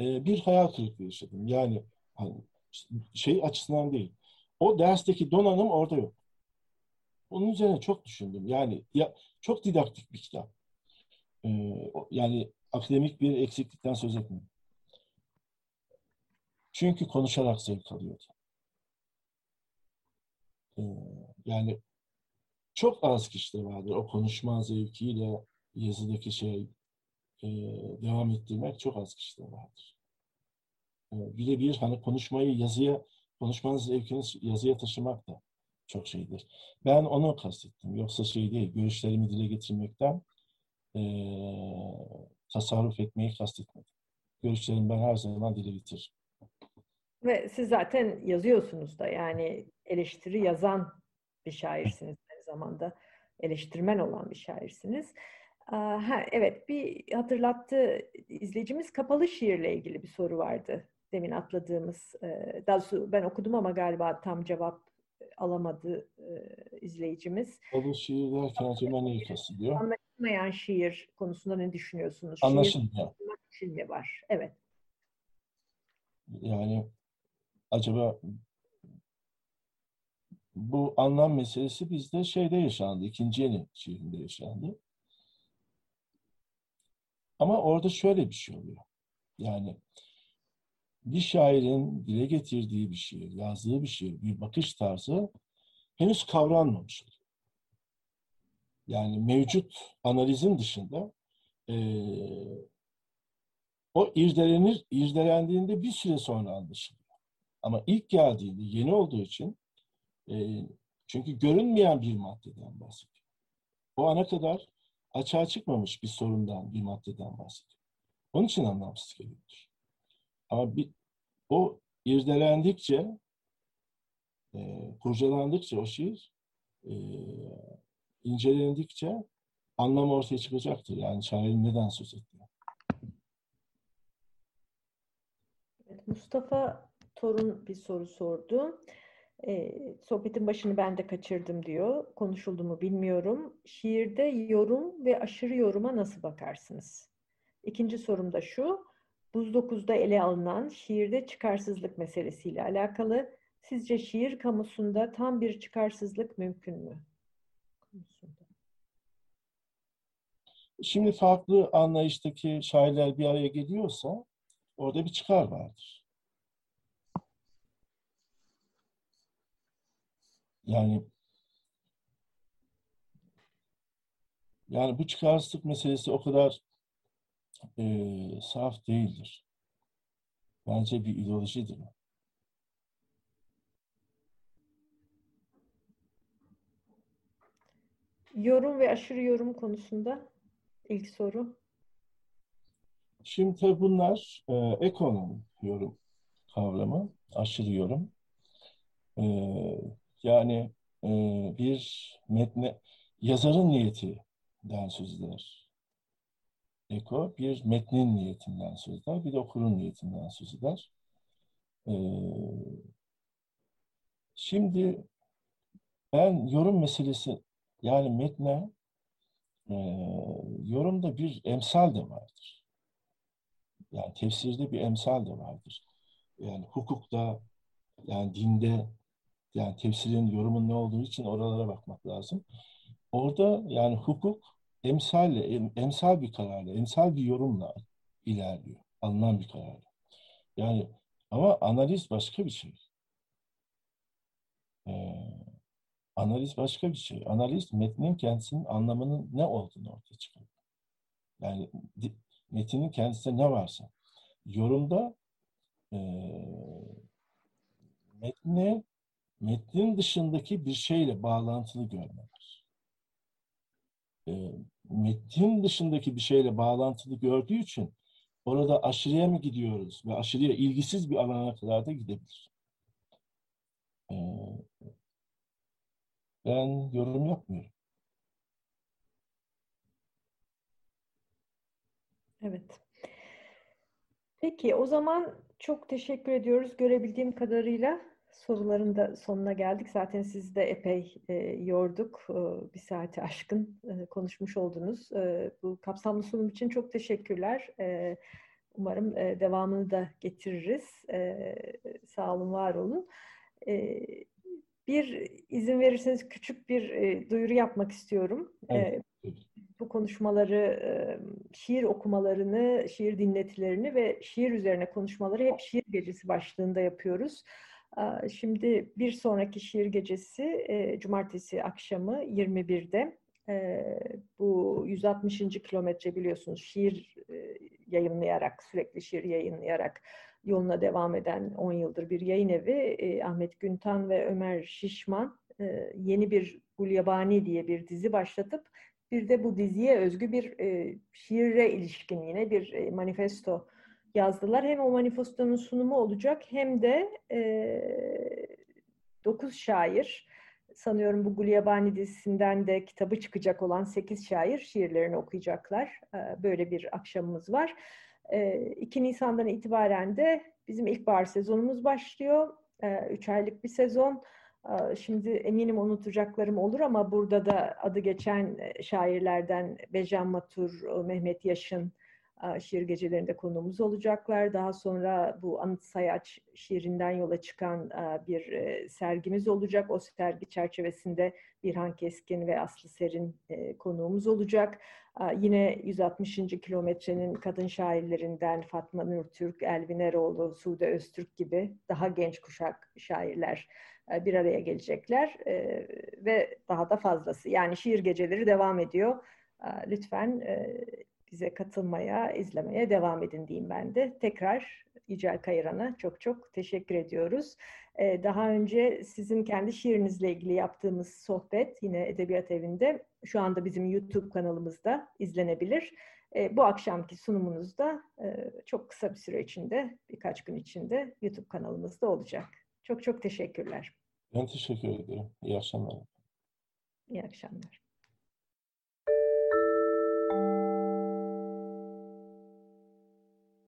Ee, bir hayal kırıklığı yaşadım. Yani hani, şey açısından değil. O dersteki donanım orada yok. Onun üzerine çok düşündüm. Yani ya, çok didaktik bir kitap. Ee, yani akademik bir eksiklikten söz etmiyorum. Çünkü konuşarak zevk alıyordu. Ee, yani çok az kişide vardır o konuşma zevkiyle yazıdaki şey e, devam ettirmek çok az kişide vardır. E, Birebir hani konuşmayı yazıya, konuşmanın zevkini yazıya taşımak da çok şeydir. Ben onu kastettim. Yoksa şey değil, görüşlerimi dile getirmekten e, tasarruf etmeyi kastetmedim. Görüşlerimi ben her zaman dile getiririm. Ve siz zaten yazıyorsunuz da yani eleştiri yazan bir şairsiniz [LAUGHS] aynı zamanda. Eleştirmen olan bir şairsiniz. Ha, evet bir hatırlattı izleyicimiz kapalı şiirle ilgili bir soru vardı. Demin atladığımız. Daha doğrusu ben okudum ama galiba tam cevap alamadı izleyicimiz. Kapalı şiir derken acaba neyi kastediyor? Anlaşılmayan şiir konusunda ne düşünüyorsunuz? Anlaşılmıyor. Şiir mi var? Evet. Yani acaba bu anlam meselesi bizde şeyde yaşandı, ikinci yeni şiirinde yaşandı. Ama orada şöyle bir şey oluyor. Yani bir şairin dile getirdiği bir şiir, yazdığı bir şiir, bir bakış tarzı henüz kavranmamış. Yani mevcut analizin dışında e, o irdelenir, irdelendiğinde bir süre sonra anlaşılıyor. Ama ilk geldiğinde yeni olduğu için e, çünkü görünmeyen bir maddeden bahsediyor. O ana kadar açığa çıkmamış bir sorundan, bir maddeden bahsediyor. Onun için anlamsız geliyordur. Ama bir, o irdelendikçe, e, kurcalandıkça o şiir, e, incelendikçe anlam ortaya çıkacaktır. Yani şairin neden söz ettiği. Mustafa Torun bir soru sordu. E, sohbetin başını ben de kaçırdım diyor. Konuşuldu mu bilmiyorum. Şiirde yorum ve aşırı yoruma nasıl bakarsınız? İkinci sorum da şu. Buz 9'da ele alınan şiirde çıkarsızlık meselesiyle alakalı. Sizce şiir kamusunda tam bir çıkarsızlık mümkün mü? Şimdi farklı anlayıştaki şairler bir araya geliyorsa orada bir çıkar vardır. Yani yani bu çıkarsızlık meselesi o kadar e, saf değildir. Bence bir ideolojidir. Yorum ve aşırı yorum konusunda ilk soru. Şimdi tabii bunlar e, ekonomi yorum kavramı, aşırı yorum. E, yani e, bir metne, yazarın niyetinden söz eder. Eko bir metnin niyetinden söz eder, bir de okurun niyetinden söz eder. E, şimdi ben yorum meselesi, yani metne e, yorumda bir emsal de vardır. Yani tefsirde bir emsal de vardır. Yani hukukta, yani dinde, yani tefsirin, yorumun ne olduğu için oralara bakmak lazım. Orada yani hukuk emsalle, em, emsal bir kararla, emsal bir yorumla ilerliyor. Alınan bir kararla. Yani ama analiz başka bir şey. Ee, analiz başka bir şey. Analiz metnin kendisinin anlamının ne olduğunu ortaya çıkarıyor. Yani metinin kendisinde ne varsa. Yorumda e, metni metnin dışındaki bir şeyle bağlantılı görmeler. E, metnin dışındaki bir şeyle bağlantılı gördüğü için orada aşırıya mı gidiyoruz ve aşırıya ilgisiz bir alana kadar da gidebilir. E, ben yorum yapmıyorum. Evet. Peki o zaman çok teşekkür ediyoruz. Görebildiğim kadarıyla soruların da sonuna geldik. Zaten sizi de epey e, yorduk. E, bir saati aşkın e, konuşmuş oldunuz. E, bu kapsamlı sunum için çok teşekkürler. E, umarım e, devamını da getiririz. E, sağ olun, var olun. E, bir izin verirseniz küçük bir e, duyuru yapmak istiyorum. Evet. E, bu konuşmaları, şiir okumalarını, şiir dinletilerini ve şiir üzerine konuşmaları hep şiir gecesi başlığında yapıyoruz. Şimdi bir sonraki şiir gecesi cumartesi akşamı 21'de bu 160. kilometre biliyorsunuz şiir yayınlayarak, sürekli şiir yayınlayarak yoluna devam eden 10 yıldır bir yayın evi Ahmet Güntan ve Ömer Şişman yeni bir Gulyabani diye bir dizi başlatıp bir de bu diziye özgü bir e, şiire ilişkin yine bir e, manifesto yazdılar. Hem o manifestonun sunumu olacak hem de e, dokuz şair, sanıyorum bu Gulyabani dizisinden de kitabı çıkacak olan sekiz şair şiirlerini okuyacaklar. E, böyle bir akşamımız var. E, 2 Nisan'dan itibaren de bizim ilkbahar sezonumuz başlıyor. E, üç aylık bir sezon. Şimdi eminim unutacaklarım olur ama burada da adı geçen şairlerden Bejan Matur, Mehmet Yaşın şiir gecelerinde konuğumuz olacaklar. Daha sonra bu Anıt Sayaç şiirinden yola çıkan bir sergimiz olacak. O sergi çerçevesinde Birhan Keskin ve Aslı Ser'in konuğumuz olacak. Yine 160. kilometrenin kadın şairlerinden Fatma Nurtürk, Elvin Eroğlu, Sude Öztürk gibi daha genç kuşak şairler e, bir araya gelecekler e, ve daha da fazlası. Yani şiir geceleri devam ediyor. E, lütfen bize katılmaya, izlemeye devam edin diyeyim ben de. Tekrar Yücel Kayıran'a çok çok teşekkür ediyoruz. Daha önce sizin kendi şiirinizle ilgili yaptığımız sohbet yine Edebiyat Evi'nde şu anda bizim YouTube kanalımızda izlenebilir. Bu akşamki sunumunuz da çok kısa bir süre içinde, birkaç gün içinde YouTube kanalımızda olacak. Çok çok teşekkürler. Ben teşekkür ederim. İyi akşamlar. İyi akşamlar.